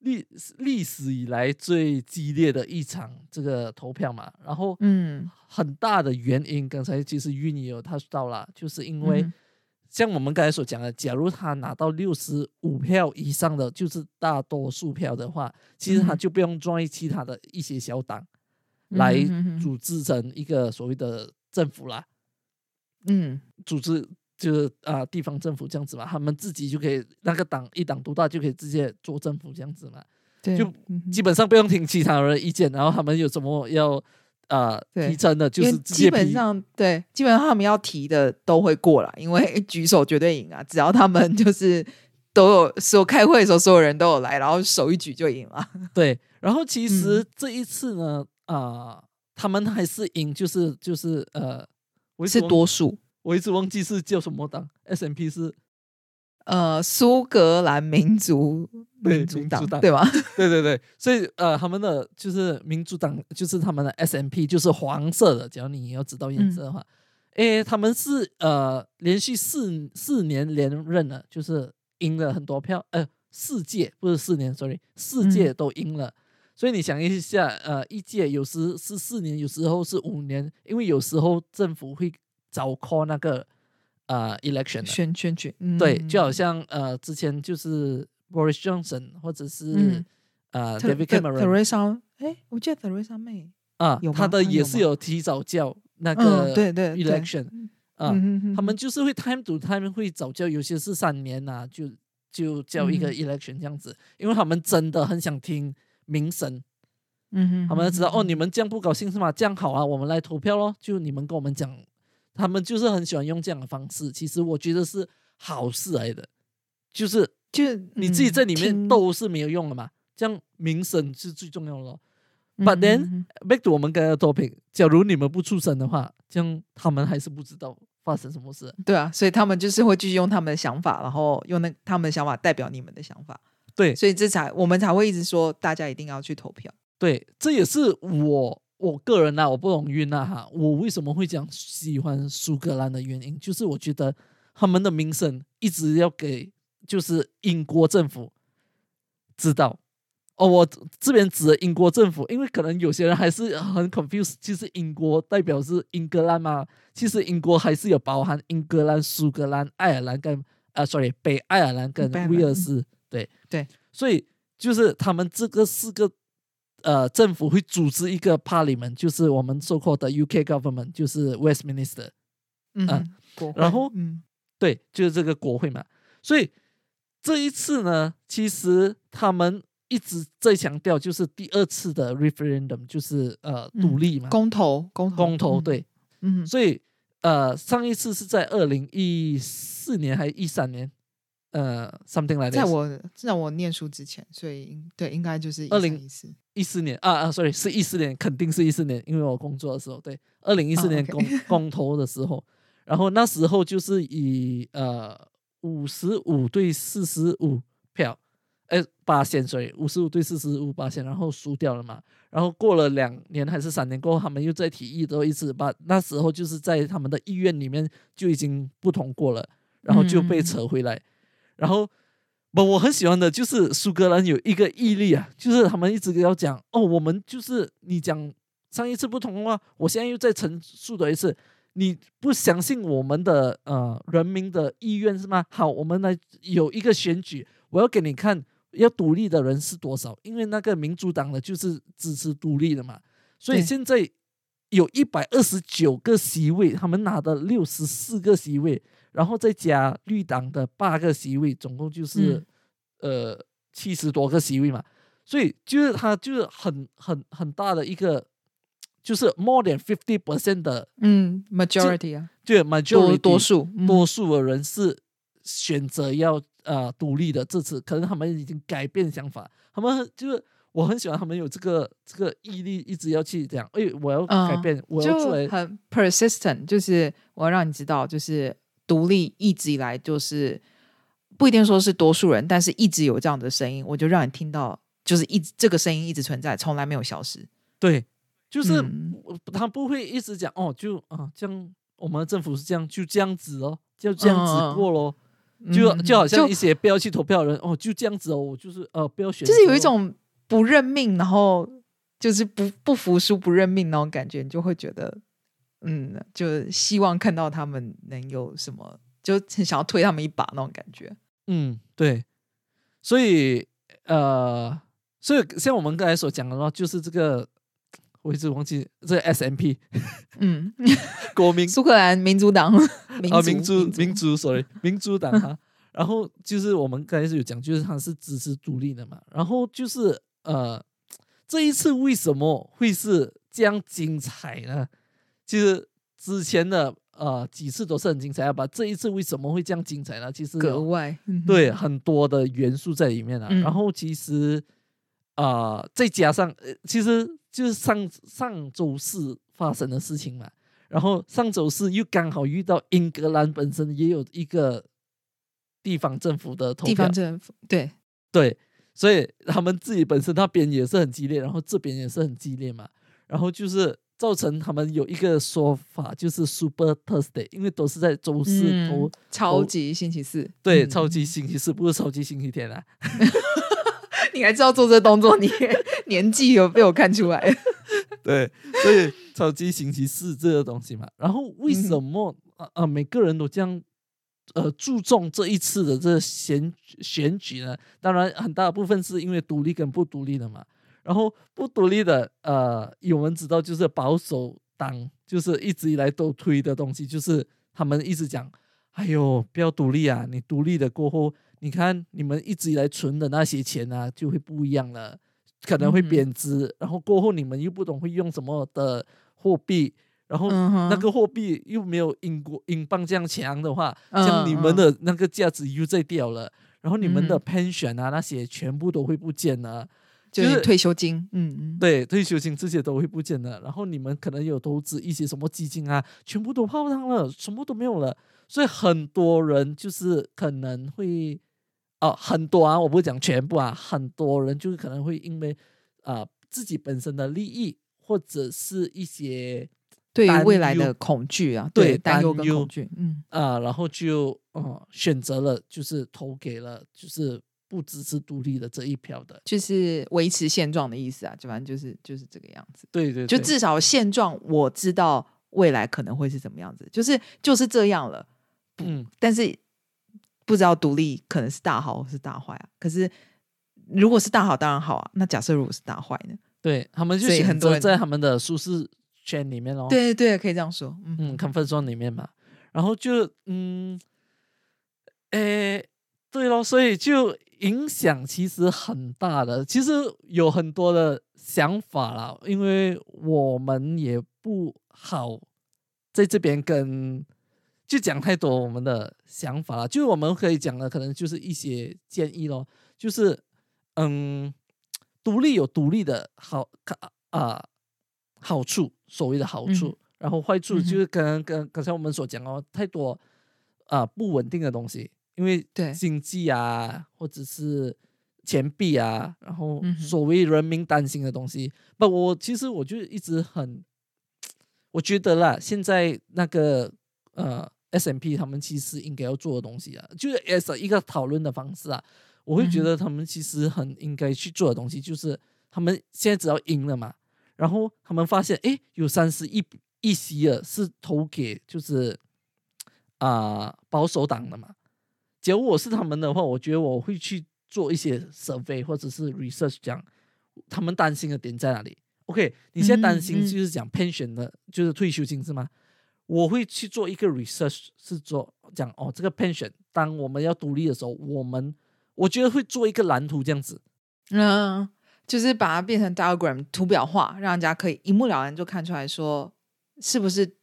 历历史以来最激烈的一场这个投票嘛。然后嗯，很大的原因，刚才其实玉你有他说到了，就是因为嗯像我们刚才所讲的，假如他拿到六十五票以上的，就是大多数票的话，其实他嗯就不用 join 其他的一些小党来组织成一个所谓的政府啦，嗯组织就是啊、地方政府这样子嘛，他们自己就可以那个党一党独大就可以直接做政府这样子嘛。对，就基本上不用听其他人的意见，然后他们有什么要呃提成的，就因是为基本上对，基本上他们要提的都会过了，因为 举手绝对赢啊！只要他们 就是都有所有开会的时候，所有人都有来，然后手一举就赢了。对，然后其实嗯这一次呢，啊、他们还是赢，就是就是呃，我是多数。我一直忘记是叫什么党，S M P 是，呃，苏格兰民族对民主党党对吧？对对对，所以呃，他们的就是民主党，就是他们的 S M P 就是黄色的，只要你要知道颜色的话，诶，他们是呃连续四四年连任了，就是赢了很多票，呃，四届不是四年，sorry，四届都赢了。所以你想一下，呃，一届有时是四年，有时候是五年，因为有时候政府会早 call 那个呃 election 的选选举，对，嗯就好像呃之前就是 Boris Johnson 或者是、嗯呃 David Cameron 哎，我记得 Theresa May，啊他的也是有提早叫那嗯，个对对对 election 啊，嗯他们就是会 time to time 会早叫，有些是三年呐、就就叫一个嗯。election 这样子，因为他们真的很想听民声，嗯哼，他们知道哦，你们们这样不高兴是吗？这样好啊，我们来投票咯，就你们跟我们讲，他们就是很喜欢用这样的方式，其实我觉得是好事来的，就是就你自己在里面斗斗是没有用的嘛，这样名声是最重要的咯。But then 嗯 back to 我们刚才的 topic，假如你们不出声的话，这样他们还是不知道发生什么事。对啊，所以他们就是会继续用他们的想法，然后用那他们的想法代表你们的想法，对所以这才我们才会一直说大家一定要去投票。对，这也是我我个人呐、我不容易呐哈，我为什么会讲喜欢苏格兰的原因，就是我觉得他们的名声一直要给就是英国政府知道。哦，我这边指的英国政府，因为可能有些人还是很 confused，其实英国代表是英格兰嘛，其实英国还是有包含英格兰、苏格兰、爱尔兰跟啊，sorry，北爱尔兰跟威尔斯，对。对，所以就是他们这个四个呃政府会组织一个 parliament，就是我们 so called 的 UK government，就是 Westminster，嗯国会然后嗯。对，就是这个国会嘛。所以这一次呢，其实他们一直在强调，就是第二次的 referendum 就是呃独立嘛，公投，公投，公投，嗯，对，嗯，所以呃上一次是在二零一四年还是一三年，呃 something like 在我在我念书之前，所以对应该就是二零一四，一四年啊啊，sorry 是一四年，肯定是一四年，因为我工作的时候，对，二零一四哦年公、公投的时候，然后那时候就是以呃五十五对四十五票，哎八线，sorry 五十五对四十五八线，然后输掉了嘛，然后过了两年还是三年过后，他们又再提议多一次，把那时候就是在他们的意愿里面就已经不通过了，然后就被嗯。扯回来，然后。不，我很喜欢的就是苏格兰有一个毅力啊，就是他们一直要讲哦，我们就是你讲上一次不同的话，我现在又再陈述的一次，你不相信我们的呃人民的意愿是吗？好，我们来有一个选举，我要给你看要独立的人是多少，因为那个民主党的就是支持独立的嘛，所以现在有一百二十九个席位，他们拿的六十四个席位，然后再加绿党的八个席位，总共就是、嗯呃七十多个席位嘛，所以就是他就是很很很大的一个，就是 more than fifty percent 的，嗯，majority 啊，对 majority 多多数，嗯多数的人是选择要呃独立的。这次可能他们已经改变想法，他们就是我很喜欢他们有这个这个毅力，一直要去讲，哎，我要改嗯变，我要就，很 persistent，就是我要让你知道，就是独立一直以来就是不一定说是多数人，但是一直有这样的声音，我就让你听到，就是一直这个声音一直存在，从来没有消失。对，就是嗯他不会一直讲哦，就啊这样，我们的政府是这样，就这样子哦，就这样子嗯过咯。就嗯就好像一些不要去投票的人哦，就这样子哦，我就是呃不要选，就是有一种不认命，然后就是不不服输、不认命那种感觉，你就会觉得，嗯，就希望看到他们能有什么，就很想要推他们一把那种感觉。嗯，对，所以呃，所以像我们刚才所讲的话，就是这个，我一直忘记这个 S M P 嗯，国民苏格兰民主 党，民啊，民主民主，sorry，民主党啊。然后就是我们刚才是有讲，就是他是支持独立的嘛。然后就是呃，这一次为什么会是这样精彩呢？其实之前的呃几次都是很精彩啊，吧？这一次为什么会这样精彩呢？其实格外嗯对，很多的元素在里面啊。嗯然后其实啊、呃再加上呃，其实就是上上周四发生的事情嘛。然后上周四又刚好遇到英格兰本身也有一个地方政府的投票地方，政府对，对，所以他们自己本身那边也是很激烈，然后这边也是很激烈嘛。然后就是造成他们有一个说法，就是 Super Thursday，因为都是在周四投，嗯，超级星期四，对，嗯超级星期四，不是超级星期天啊。你还知道做这动作，你 年纪有被我看出来。对，所以超级星期四这个东西嘛，然后为嗯什么啊啊、呃每个人都这样呃注重这一次的这个选选举呢？当然很大部分是因为独立跟不独立的嘛。然后不独立的呃，有人知道就是保守党，就是一直以来都推的东西，就是他们一直讲，哎呦不要独立啊，你独立的过后，你看你们一直以来存的那些钱啊，就会不一样了。可能会贬值，然后过后你们又不懂会用什么的货币，然后那个货币又没有英国英镑这样强的话，像你们嗯。的那个价值又在掉了，然后你们的嗯 pension 啊那些全部都会不见了，就就是是退休金，嗯嗯，对，退休金这些都会不见了，然后你们可能有投资一些什么基金啊，全部都泡汤了，什么都没有了，所以很多人就是可能会。哦，很多啊，我不是讲全部啊，很多人就是可能会因为啊、自己本身的利益，或者是一些对于未来的恐惧啊，对担忧担忧。跟恐惧，嗯。啊、然后就呃选择了就是投给了就是不支持独立的这一票的，就是维持现状的意思啊，就反正就是就是这个样子。对对对就至少现状我知道未来可能会是怎么样子，就是就是这样了。嗯但是不知道独立可能是大好或是大坏啊。可是如果是大好当然好啊，那假设如果是大坏呢？对他们就很多在他们的舒适圈里面咯，对对，可以这样说。嗯嗯，comfort zone 里面嘛，然后就嗯，诶，对咯，所以就影响其实很大的，其实有很多的想法啦，因为我们也不好在这边跟就讲太多我们的想法了，就是我们可以讲的可能就是一些建议咯，就是嗯，独立有独立的好啊好处，所谓的好处，然后坏处就是跟跟刚才我们所讲哦，太多啊不稳定的东西。因为对。经济啊，或者是钱币啊，然后所谓人民担心的东西，不，我其实我就一直很，我觉得啦，现在那个呃 S M P 他们其实应该要做的东西啊，就是 as 一个讨论的方式啊，我会觉得他们其实很应该去做的东西，就是他们现在只要赢了嘛，然后他们发现哎有三十亿亿席了，是投给就是啊保守党的嘛。假如我是他们的话，我觉得我会去做一些 survey 或者是 research，讲他们担心的点在哪里。OK，你现在担心就是讲 pension 的，就是退休金是吗？我会去做一个 research，是做讲哦，这个 pension 当我们要独立的时候，我们我觉得会做一个蓝图这样子，嗯，就是把它变成 diagram 图表化，让人家可以一目了然就看出来说，是不是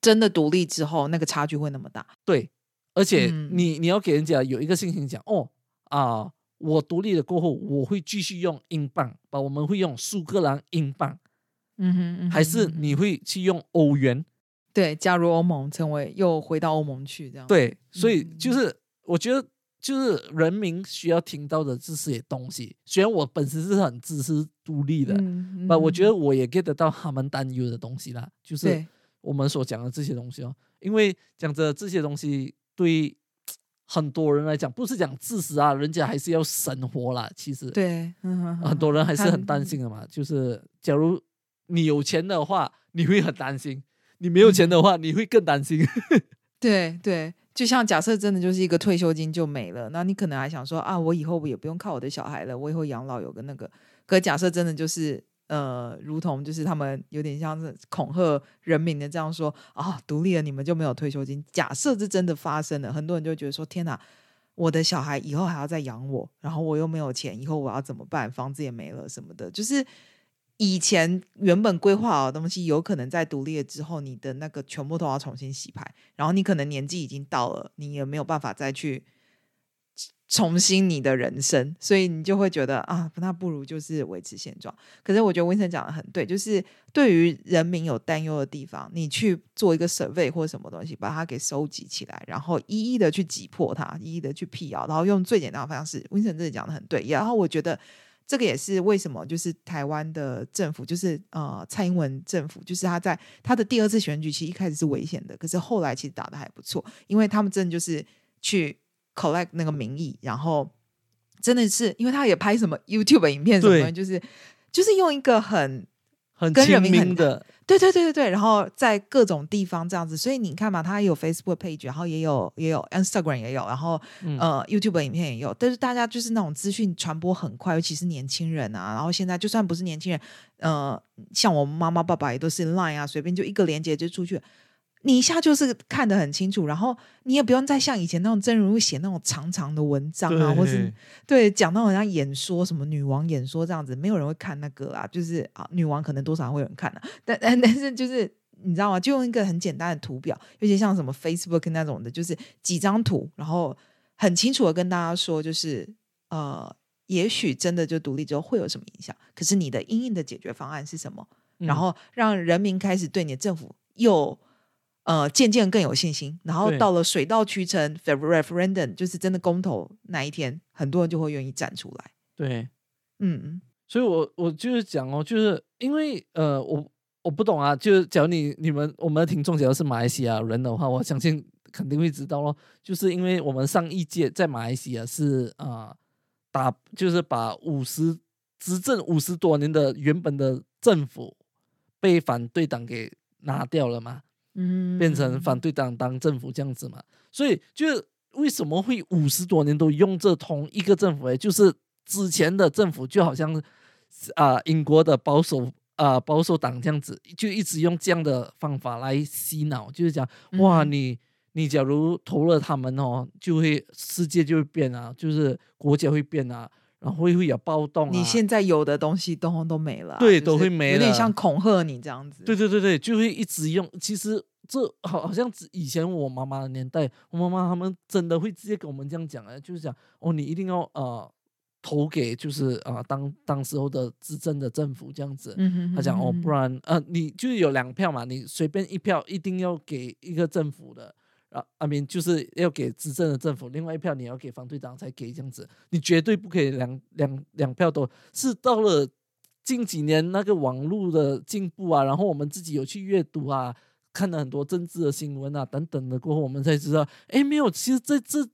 真的独立之后那个差距会那么大？对。而且你你要给人家有一个信心，讲哦啊，我独立了过后，我会继续用英镑，把我们会用苏格兰英镑，嗯哼，还是你会去用欧元？对，加入欧盟，成为又回到欧盟去这样。对，所以就是我觉得，就是人民需要听到的这些东西。虽然我本身是很支持独立的，那我觉得我也 get 得到他们担忧的东西啦，就是我们所讲的这些东西哦，因为讲着这些东西。对很多人来讲，不是讲自私啊，人家还是要生活啦。其实，对，很多人还是很担心的嘛。就是假如你有钱的话，你会很担心；你没有钱的话，你会更担心。对对，就像假设真的就是一个退休金就没了，那你可能还想说啊，我以后我也不用靠我的小孩了，我以后养老有个那个。可假设真的就是。呃，如同就是他们有点像是恐吓人民的这样说啊，独立了你们就没有退休金。假设这真的发生了，很多人就觉得说：天哪，我的小孩以后还要再养我，然后我又没有钱，以后我要怎么办？房子也没了什么的。就是以前原本规划好的东西，有可能在独立了之后，你的那个全部都要重新洗牌。然后你可能年纪已经到了，你也没有办法再去。重新你的人生，所以你就会觉得啊，那不如就是维持现状。可是我觉得温森讲的很对，就是对于人民有担忧的地方，你去做一个 survey 或什么东西，把它给收集起来，然后一一的去挤破它，一一的去辟谣，然后用最简单的方式。温森这里讲的很对，然后我觉得这个也是为什么，就是台湾的政府，就是呃蔡英文政府，就是他在他的第二次选举其实一开始是危险的，可是后来其实打的还不错，因为他们真的就是去。Collect 那个名义，然后真的是，因为他也拍什么 YouTube 影片什么，就是就是用一个很很跟人民的，对对对对对，然后在各种地方这样子，所以你看嘛，他有 Facebook page，然后也有也有 Instagram 也有，然后呃 YouTube 影片也有，但是大家就是那种资讯传播很快，尤其是年轻人啊，然后现在就算不是年轻人，呃，像我妈妈爸爸也都是 Line 啊，随便就一个连接就出去。你一下就是看得很清楚，然后你也不用再像以前那种真人物写那种长长的文章啊，或是对讲到好像演说什么女王演说这样子，没有人会看那个啊。就是啊，女王可能多少会有人看的，但但 但是就是你知道吗？就用一个很简单的图表，尤其像什么 Facebook 那种的，就是几张图，然后很清楚的跟大家说，就是呃，也许真的就独立之后会有什么影响，可是你的应应的解决方案是什么？然后让人民开始对你的政府又。呃，渐渐更有信心，然后到了水到渠成，referendum 就是真的公投那一天，很多人就会愿意站出来。对，嗯，所以我我就是讲哦，就是因为呃，我我不懂啊，就是假如你你们我们的听众假如是马来西亚人的话，我相信肯定会知道咯，就是因为我们上一届在马来西亚是啊打，就是把五十执政五十多年的原本的政府被反对党给拿掉了嘛。嗯，变成反对党当政府这样子嘛，所以就是为什么会五十多年都用这同一个政府？哎，就是之前的政府就好像啊，英国的保守啊保守党这样子，就一直用这样的方法来洗脑，就是讲哇，你你假如投了他们哦，就会世界就会变啊，就是国家会变啊，然后会会有暴动啊。你现在有的东西都都没了啊，对就是都会没了有点像恐吓你这样子。对对对对，就会一直用。其实这好好像只以前我妈妈的年代，我妈妈他们真的会直接跟我们这样讲啊，就是讲哦，你一定要呃投给就是啊、当当时候的执政的政府这样子。嗯哼，他讲哦，不然然呃，你就是有两票嘛，你随便一票一定要给一个政府的，啊，阿明就是要给执政的政府，另外一票你要给方队长才给这样子，你绝对不可以两两两票都是到了近几年那个网络的进步啊，然后我们自己有去阅读啊，看了很多政治的新闻啊等等的过后，我们才知道，哎，没有，其实在这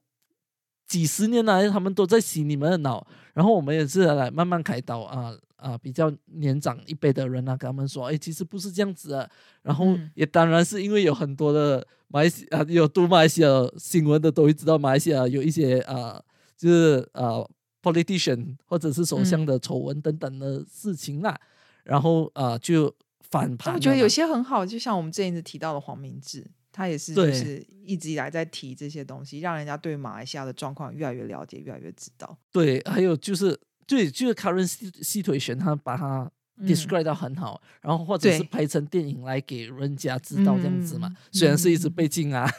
几十年来，他们都在洗你们的脑，然后我们也是来慢慢开导啊啊，比较年长一辈的人啊，跟他们说，哎，其实不是这样子的。然后嗯也当然是因为有很多的马来西啊，有读马来西亚新闻的都会知道，马来西亚有一些啊，就是啊 politician 或者是首相嗯的丑闻等等的事情啦。然后啊，就反但盘了嘛。我觉得有些很好，就像我们之前一直提到的黄明志，他也是就是一直以来在提这些东西，让人家对马来西亚的状况越来越了解，越来越知道。对，还有就是对，就是 current sit- situation，他把它嗯 describe 到很好，然后或者是拍成电影来给人家知道这样子嘛。嗯虽然是一直嗯被禁啊，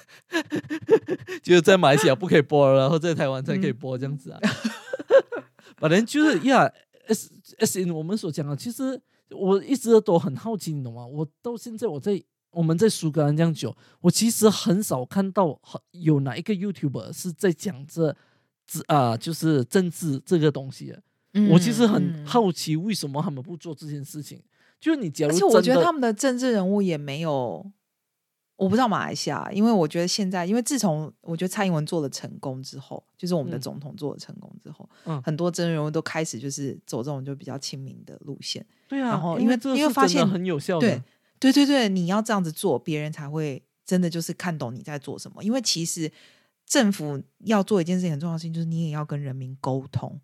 就是在马来西亚不可以播了，然后在台湾才可以嗯播这样子啊。反正就是呀，S S in 我们所讲的，其实我一直都很好奇，你懂吗？我到现在我在我们在苏格兰这样久，我其实很少看到很有哪一个 YouTuber 是在讲这。这啊、就是政治这个东西的，我其实很嗯。好奇，为什么他们不做这件事情？就是你假如而且我觉得他们的政治人物也没有，我不知道马来西亚，因为我觉得现在，因为自从我觉得蔡英文做了成功之后，就是我们的嗯总统做了成功之后，嗯很多政治人物都开始就是走这种就比较亲民的路线。对啊，然后因为因为发现很有效的，对对对对，你要这样子做，别人才会真的就是看懂你在做什么。因为其实政府要做一件事情很重要的事情，就是你也要跟人民沟通。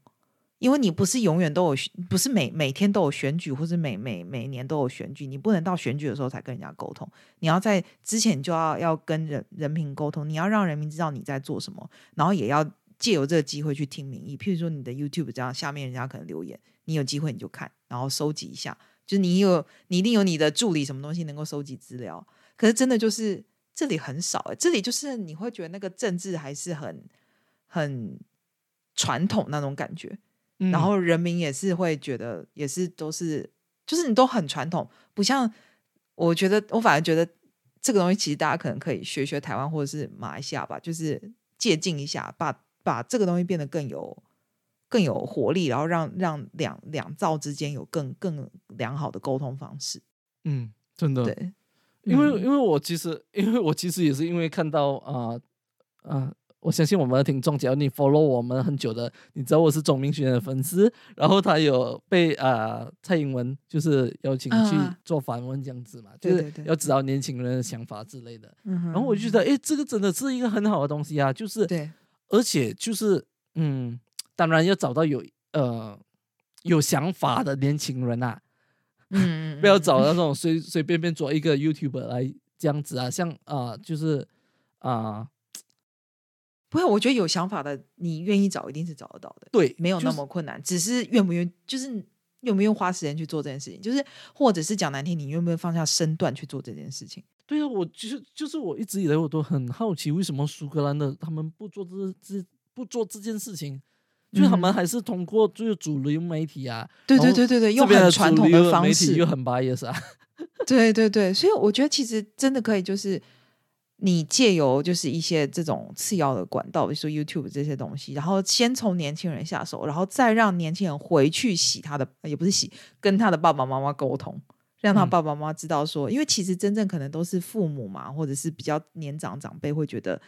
因为你不是永远都有选，不是每每天都有选举，或是每每每年都有选举，你不能到选举的时候才跟人家沟通。你要在之前就要要跟人人民沟通，你要让人民知道你在做什么，然后也要借由这个机会去听民意。譬如说你的 YouTube 这样，下面人家可能留言，你有机会你就看，然后收集一下。就是你有，你一定有你的助理什么东西能够收集资料。可是真的就是这里很少、欸，这里就是你会觉得那个政治还是很很传统那种感觉。嗯然后人民也是会觉得，也是都是，就是你都很传统，不像我觉得，我反而觉得这个东西其实大家可能可以学学台湾或者是马来西亚吧，就是借鉴一下，把把这个东西变得更有更有活力，然后让让两两造之间有更更良好的沟通方式。嗯，真的，对，因为、嗯因为我其实因为我其实也是因为看到啊啊、我相信我们的听众，只要你 follow 我们很久的，你知道我是钟明轩的粉丝，然后他有被啊、蔡英文就是邀请去啊做访问这样子嘛，就是要知道年轻人的想法之类的。然后我就觉得，哎，这个真的是一个很好的东西啊，就是对，而且就是嗯，当然要找到有呃有想法的年轻人啊，嗯，不要嗯找那种随随便便做一个 YouTuber 来这样子啊，像啊、呃就是啊、不会，我觉得有想法的，你愿意找一定是找得到的。对，没有那就是么困难，只是愿不愿意，就是愿不愿意花时间去做这件事情，就是或者是讲难听，你愿不愿意放下身段去做这件事情？对啊，我就是就是我一直以来我都很好奇，为什么苏格兰的他们不做这这不做这件事情，就是他们嗯还是通过就是主流媒体啊，对对对对对，用很传统的方式。又，很 bias 啊，对对对，所以我觉得其实真的可以，就是你借由就是一些这种次要的管道，比如说 YouTube 这些东西，然后先从年轻人下手，然后再让年轻人回去洗他的，也不是洗，跟他的爸爸妈妈沟通。让他嗯。爸爸妈妈知道说，因为其实真正可能都是父母嘛，或者是比较年长长辈会觉得，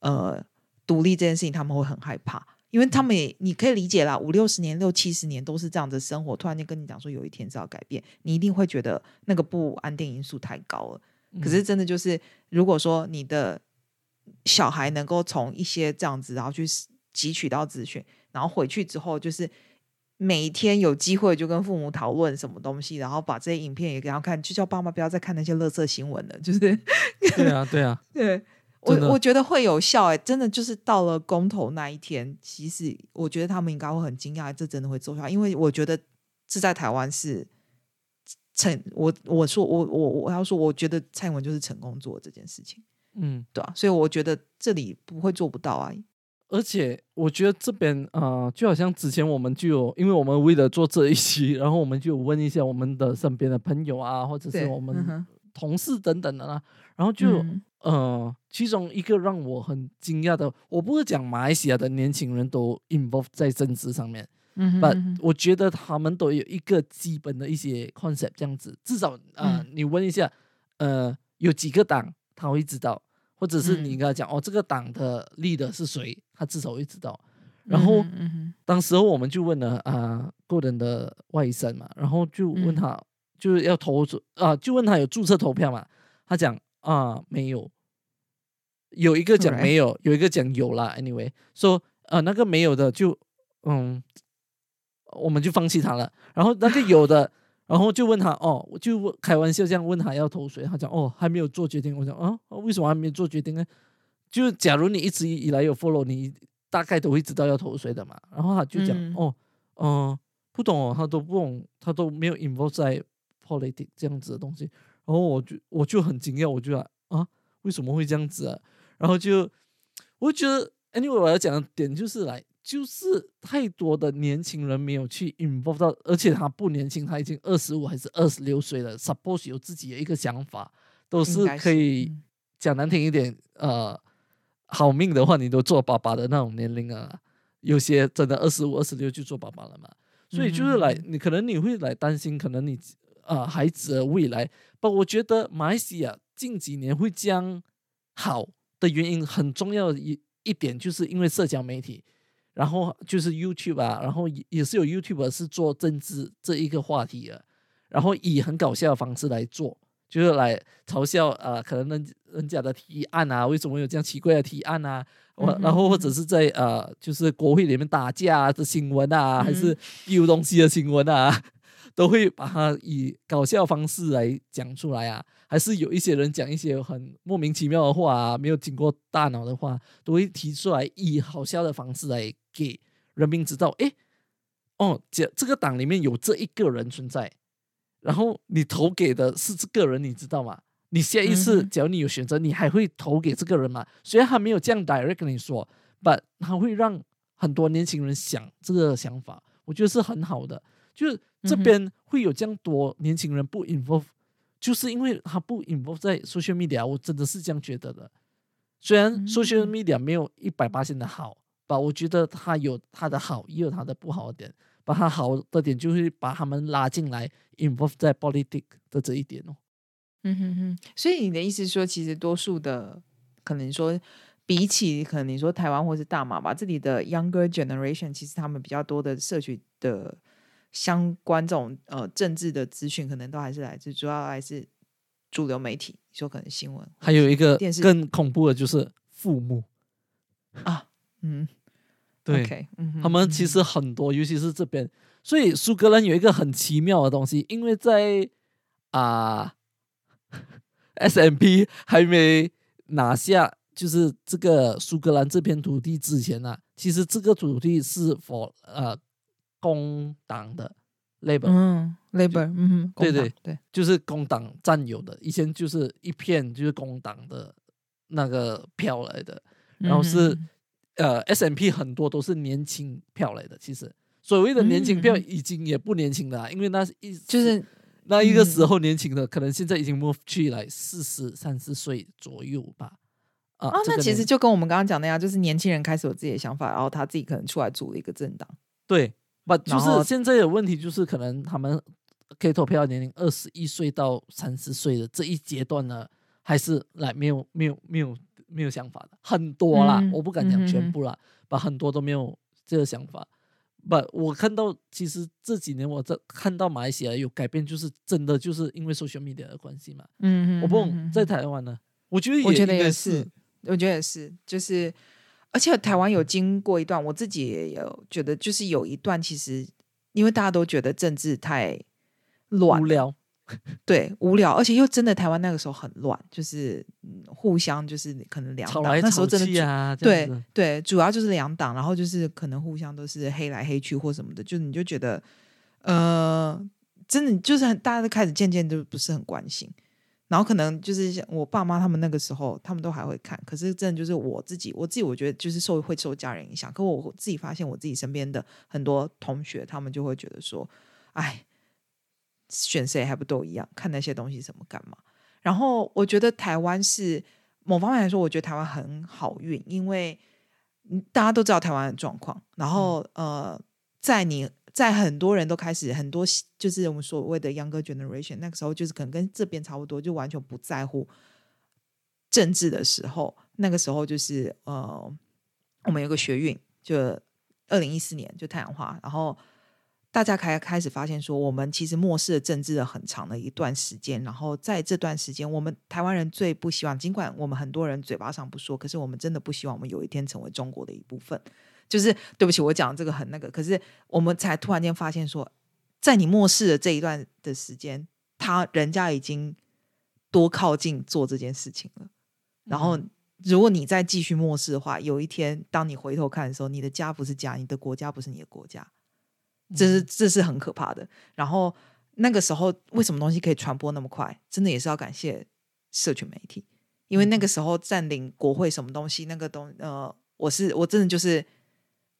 呃，独立这件事情他们会很害怕，因为他们也你可以理解啦，五六十年、六七十年都是这样的生活，突然间跟你讲说有一天是要改变，你一定会觉得那个不安定因素太高了。可是真的就是，如果说你的小孩能够从一些这样子，然后去汲取到资讯，然后回去之后，就是每天有机会就跟父母讨论什么东西，然后把这些影片也给他看，就叫爸妈不要再看那些垃圾新闻了。就是对啊对啊，对我我觉得会有效哎、真的就是到了公投那一天，其实我觉得他们应该会很惊讶，这真的会奏效，因为我觉得这在台湾是成我我说我我我要说，我觉得蔡英文就是成功做这件事情，嗯，对啊，所以我觉得这里不会做不到啊，而且我觉得这边啊、呃就好像之前我们就有，因为我们为了做这一期，然后我们就有问一下我们的身边的朋友啊，或者是我们同事等等的啦，然后就、嗯呃，其中一个让我很惊讶的，我不是讲马来西亚的年轻人都 involve 在政治上面，嗯哼 but 嗯我觉得他们都有一个基本的一些 concept 这样子，至少啊、呃嗯。你问一下，呃，有几个党他会知道，或者是你嗯。跟他讲、哦，这个党的 leader 是谁，他至少会知道。然后嗯当时候我们就问了啊，个人的外甥嘛，然后就问嗯。他，就是要投啊，就问他有注册投票嘛，他讲啊没有，有一个讲没有，有一个讲有啦。Anyway，说呃那个没有的就嗯，我们就放弃他了。然后那个有的，然后就问他哦，我就问开玩笑这样问他要投谁，他讲哦还没有做决定。我讲啊为什么还没有做决定呢？就假如你一直以来有 follow 你。大概都会知道要投谁的嘛，然后他就讲、嗯哦，嗯、不懂哦，他都不懂，他都没有 involve 在 politics 这样子的东西，然后我就我就很惊讶，我就啊啊为什么会这样子啊？然后就我觉得，anyway 我要讲的点就是来，就是太多的年轻人没有去 involve 到，而且他不年轻，他已经二十五还是二十六岁了，suppose 有自己的一个想法，都是可以嗯。讲难听一点，呃，好命的话，你都做爸爸的那种年龄啊，有些真的二十五、二十六就做爸爸了嘛，所以就是来，嗯。你可能你会来担心，可能你啊、孩子的未来，不，我觉得马来西亚近几年会这样好的原因很重要的一一点，就是因为社交媒体，然后就是 YouTube 啊，然后也也是有 YouTube 是做政治这一个话题的，然后以很搞笑的方式来做。就是来嘲笑呃，可能人人家的提案啊，为什么有这样奇怪的提案啊？我、嗯然后或者是在呃，就是国会里面打架啊的新闻啊，还是丢东西的新闻啊，都会把它以搞笑方式来讲出来啊。还是有一些人讲一些很莫名其妙的话啊，没有经过大脑的话，都会提出来以好笑的方式来给人民知道，诶，哦，这这个党里面有这一个人存在，然后你投给的是这个人，你知道吗？你下一次只要你有选择，你还会投给这个人吗？虽然他没有这样 direct 跟你说，but 他会让很多年轻人想这个想法，我觉得是很好的。就是这边会有这样多年轻人不 involve，就是因为他不 involve 在 social media，我真的是这样觉得的。虽然嗯 social media 没有一百八千的好吧，我觉得它有它的好，也有它的不好的点。把它好的点就是把他们拉进来 involve 在 politics 的这一点哦。嗯哼哼，所以你的意思是说，其实多数的可能说，比起可能你说台湾或是大马吧，这里的 younger generation，其实他们比较多的社群的相关这种呃政治的资讯，可能都还是来自主要来自主流媒体，你说可能新闻还有一个电视更恐怖的就是父母，啊，嗯，对他们其嗯实很多，尤其是这边，所以苏格兰有一个很奇妙的东西，因为在啊、S M P 还没拿下就是这个苏格兰这片土地之前呢、其实这个土地是 for 呃工党的 Labor，、嗯，labor，嗯哼，对对对，就是工党占有的，以前就是一片就是工党的那个票来的，然后是嗯呃 S M P 很多都是年轻票来的，其实所谓的年轻票嗯已经也不年轻了啊、因为那一就是那一个时嗯。候年轻的，可能现在已经 move 去来四十三四岁左右吧。啊，啊，那其实就跟我们刚刚讲那样，就是年轻人开始有自己的想法，然后他自己可能出来组了一个政党。对，不就是现在的问题就是可能他们可以投票年龄二十一岁到三十岁的这一阶段呢，还是来没有没有没有没有想法的很多啦，嗯我不敢讲全部啦，把、很多都没有这个想法。不，我看到其实这几年我在看到马来西亚有改变，就是真的就是因为 social media 的关系嘛。嗯我不懂在台湾呢，我觉得我觉得也是，我觉得也是，就是而且台湾有经过一段，我自己也有觉得，就是有一段其实因为大家都觉得政治太乱，无聊。对，无聊，而且又真的台湾那个时候很乱，就是嗯，互相就是可能两党那时候真的对对，主要就是两党，然后就是可能互相都是黑来黑去或什么的，就你就觉得，呃，真的就是很大家都开始渐渐就不是很关心，然后可能就是像我爸妈他们那个时候，他们都还会看，可是真的就是我自己，我自己我觉得就是受会受家人影响，可我自己发现我自己身边的很多同学，他们就会觉得说，哎，选谁还不都一样，看那些东西什么干嘛？然后我觉得台湾是某方面来说，我觉得台湾很好运，因为嗯大家都知道台湾的状况，然后、呃，在你在很多人都开始很多就是我们所谓的 younger generation，那个时候就是可能跟这边差不多，就完全不在乎政治的时候，那个时候就是呃，我们有个学运，就二零一四年就太阳花，然后大家开开始发现说，我们其实漠视了政治了很长的一段时间，然后在这段时间，我们台湾人最不希望，尽管我们很多人嘴巴上不说，可是我们真的不希望我们有一天成为中国的一部分。就是对不起，我讲这个很那个，可是我们才突然间发现说，在你漠视的这一段的时间，他人家已经多靠近做这件事情了。然后，如果你再继续漠视的话，有一天当你回头看的时候，你的家不是家，你的国家不是你的国家，这是这是很可怕的。然后那个时候，为什么东西可以传播那么快？真的也是要感谢社群媒体，因为那个时候占领国会什么东西，那个东呃，我是我真的就是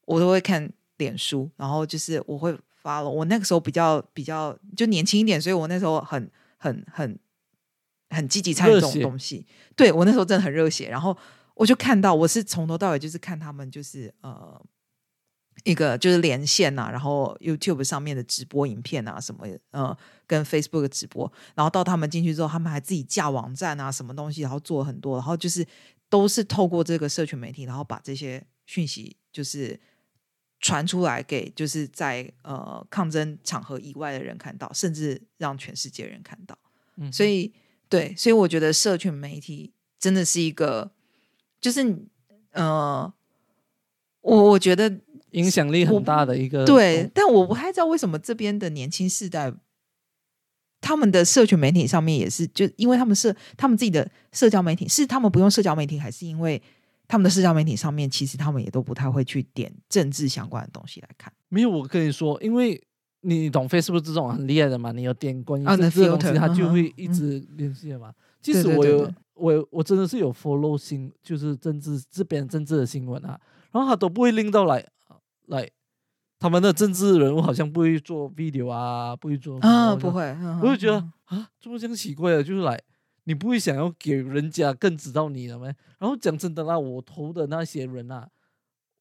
我都会看脸书，然后就是我会发了。我那个时候比较比较就年轻一点，所以我那时候很很很很积极参与这种东西。对我那时候真的很热血，然后我就看到我是从头到尾就是看他们就是呃一个就是连线呐、然后 YouTube 上面的直播影片啊什么呃跟 Facebook 的直播，然后到他们进去之后，他们还自己架网站啊什么东西，然后做很多，然后就是都是透过这个社群媒体，然后把这些讯息就是传出来给就是在呃抗争场合以外的人看到，甚至让全世界人看到。嗯所以对，所以我觉得社群媒体真的是一个，就是呃，我我觉得影响力很大的一个对，但我不太知道为什么这边的年轻世代，他们的社群媒体上面也是，就因为他们社他们自己的社交媒体是他们不用社交媒体，还是因为他们的社交媒体上面其实他们也都不太会去点政治相关的东西来看。没有，我跟你说，因为你懂 Facebook 这种很厉害的嘛，你有点关于政治的东西它就会一直联系的嘛。即使我有我我真的是有 follow 新，就是政治这边政治的新闻啊，然后他都不会拎到来来，他们的政治人物好像不会做 video 啊，不会做啊，不会，嗯我就觉得嗯啊，怎么这样奇怪的？就是来，你不会想要给人家更知道你了吗？然后讲真的啦，我投的那些人啊，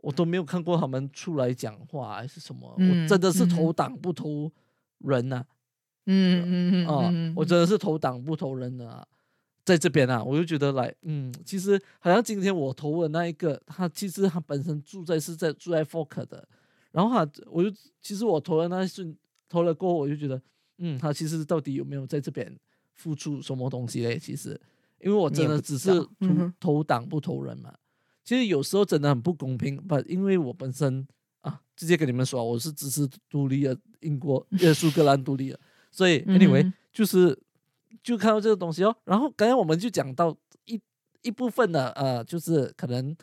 我都没有看过他们出来讲话还是什么，嗯我真的是嗯投党不投人呐、嗯嗯嗯啊，嗯，我真的是投党不投人的啊。在这边啊，我就觉得来，嗯，其实好像今天我投的那一个，他其实他本身住在是在住在 Fork 的，然后他我就其实我投的那一瞬投了过后，我就觉得，嗯，他其实到底有没有在这边付出什么东西嘞？其实，因为我真的只是投哼投党不投人嘛。其实有时候真的很不公平，不，因为我本身啊，直接跟你们说，我是支持独立的英国 呃苏格兰独立的，所以嗯 anyway、哼就是就看到这个东西哦。然后刚才我们就讲到一一部分的呃，就是可能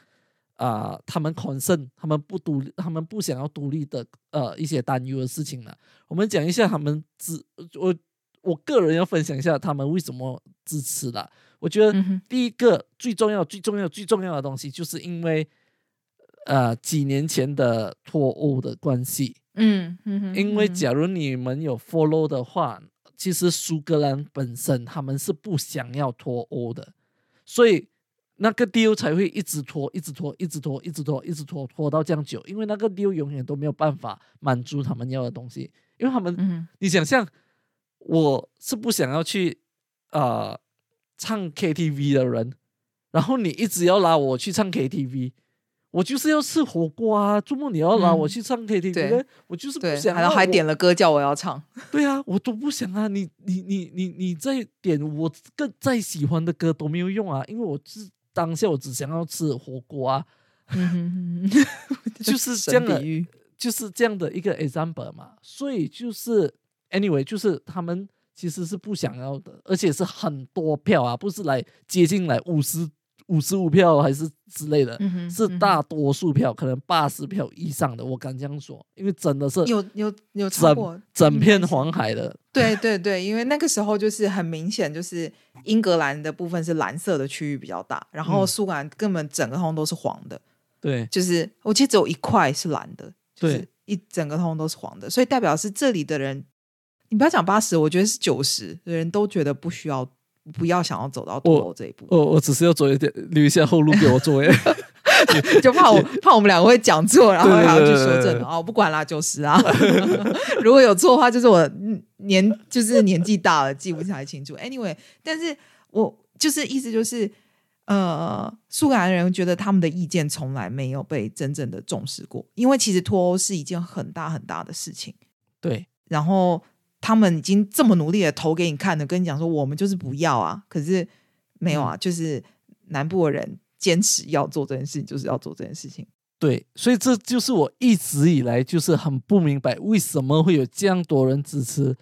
啊、他们 concern 他们不独立，他们不想要独立的呃一些担忧的事情呢。我们讲一下他们支我我个人要分享一下他们为什么支持啦。我觉得第一个最重要、最重要、最重要的东西，就是因为呃几年前的脱欧的关系。嗯嗯哼，因为嗯假如你们有 follow 的话，其实苏格兰本身他们是不想要脱欧的，所以那个 deal 才会一直拖、一直拖、一直拖、一直拖、一直拖，拖到这样久。因为那个 deal 永远都没有办法满足他们要的东西，因为他们，嗯你想象，我是不想要去呃唱 KTV 的人，然后你一直要拉我去唱 KTV。我就是要吃火锅啊！周末你要拉我嗯去唱 KTV，、我就是不，想要。然后还点了歌叫我要唱，对啊，我都不想啊！你你你你你再点我更再喜欢的歌都没有用啊，因为我是当下我只想要吃火锅啊，就是这样的，就是这样的一个 example 嘛。所以就是 anyway，就是他们其实是不想要的，而且是很多票啊，不是来接近来五十五十五票还是之类的，嗯是大多数票，可能八十票以上的，我敢这样说，因为真的是有有有超过整片黄海的，对对对，因为那个时候就是很明显，就是英格兰的部分是蓝色的区域比较大，然后嗯苏格兰根本整个通都是黄的，对。就是我记得只有一块是蓝的，就是对一整个通都是黄的，所以代表是这里的人，你不要讲八十，我觉得是九十的人都觉得不需要，不要想要走到脱欧这一步，我我只是要走一点留一下后路给我做耶。就怕我怕我们两个会讲错，然后还要去对对对修正。哦，不管啦，九十啊，如果有错的话，就是我嗯年就是年纪大了，记不太清楚。Anyway，但是我就是意思就是，呃，苏格兰人觉得他们的意见从来没有被真正的重视过，因为其实脱欧是一件很大很大的事情，对然后他们已经这么努力的投给你看了，跟你讲说我们就是不要啊，可是没有啊，就是南部的人坚持要做这件事情，就是要做这件事情。对，所以这就是我一直以来就是很不明白，为什么会有这样多人支持，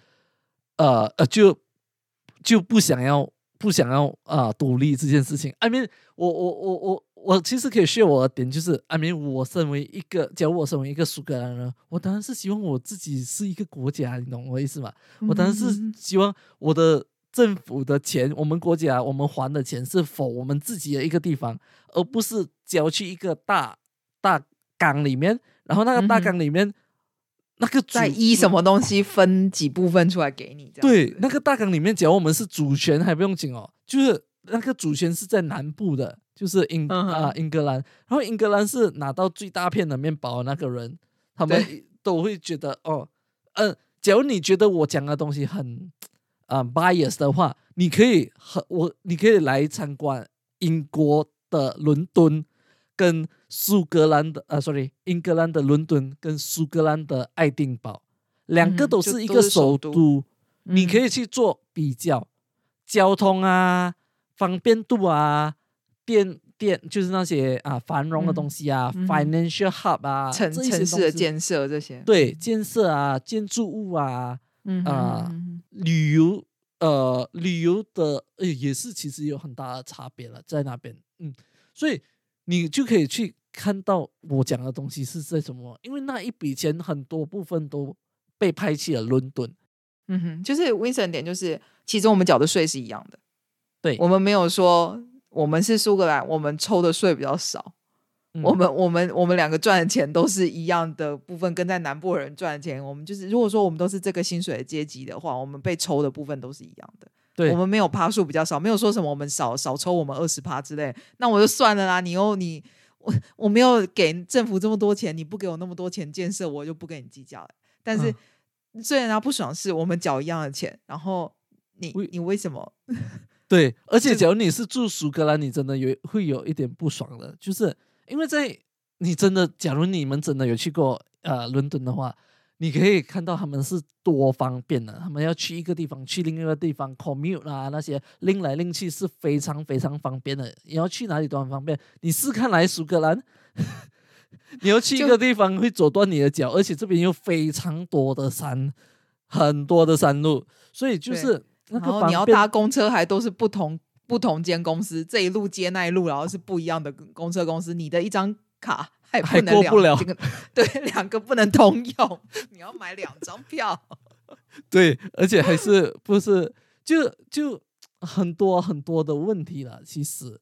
呃呃，就就不想要不想要啊、独立这件事情。I mean，我我我我我其实可以 share 我的点，就是 I mean，我身为一个，假如我身为一个苏格兰人，我当然是希望我自己是一个国家，你懂我意思吗？我当然是嗯希望我的政府的钱，我们国家我们还的钱是否我们自己的一个地方，而不是交去一个大大缸里面，然后那个大缸里面、那个主再依什么东西分几部分出来给你，对那个大缸里面，只要我们是主权还不用紧哦，就是那个主权是在南部的，就是英啊、英格兰，然后英格兰是拿到最大片的面包的那个人，他们都会觉得哦，嗯、假如你觉得我讲的东西很啊、bias 的话，你可以和我，你可以来参观英国的伦敦跟苏格兰的啊，sorry，英格兰的伦敦跟苏格兰的爱丁堡，两个嗯都是一个首首都都，你可嗯以去做比较，交通啊，方便度啊，电电就是那些啊繁荣的东西啊、嗯嗯 f i n a n c i a l hub 啊，城城市的建设这些，对建设啊、建筑物啊、嗯啊旅游呃旅游的呃也是其实有很大的差别了，在那边。嗯，所以你就可以去看到我讲的东西是在什么，因为那一笔钱很多部分都被派去了伦敦，嗯哼，就是 Winston 点就是，其实我们缴的税是一样的，对我们没有说我们是苏格兰，我们抽的税比较少，嗯我们我们我们两个赚的钱都是一样的部分，跟在南部的人赚的钱，我们就是如果说我们都是这个薪水的阶级的话，我们被抽的部分都是一样的。对我们没有趴数比较少，没有说什么我们少少抽我们二十趴之类，那我就算了啦。你又你我我没有给政府这么多钱，你不给我那么多钱建设，我就不跟你计较了。但是、虽然他不爽是我们缴一样的钱，然后你你为什么？对，而且假如你是住苏格兰，你真的有会有一点不爽的，就是因为在你真的，假如你们真的有去过呃伦敦的话，你可以看到他们是多方便的，他们要去一个地方去另一个地方 commute 啊那些拎来拎去是非常非常方便的，你要去哪里都很方便。你试看来苏格兰。你要去一个地方会走断你的脚，而且这边有非常多的山，很多的山路，所以就是那然后你要搭公车还都是不同不同间公司，这一路接那一路，然后是不一样的公车公司，你的一张卡还还不能两过不了这个对，两个不能通用，你要买两张票。对，而且还是不是就就很多很多的问题了。其实，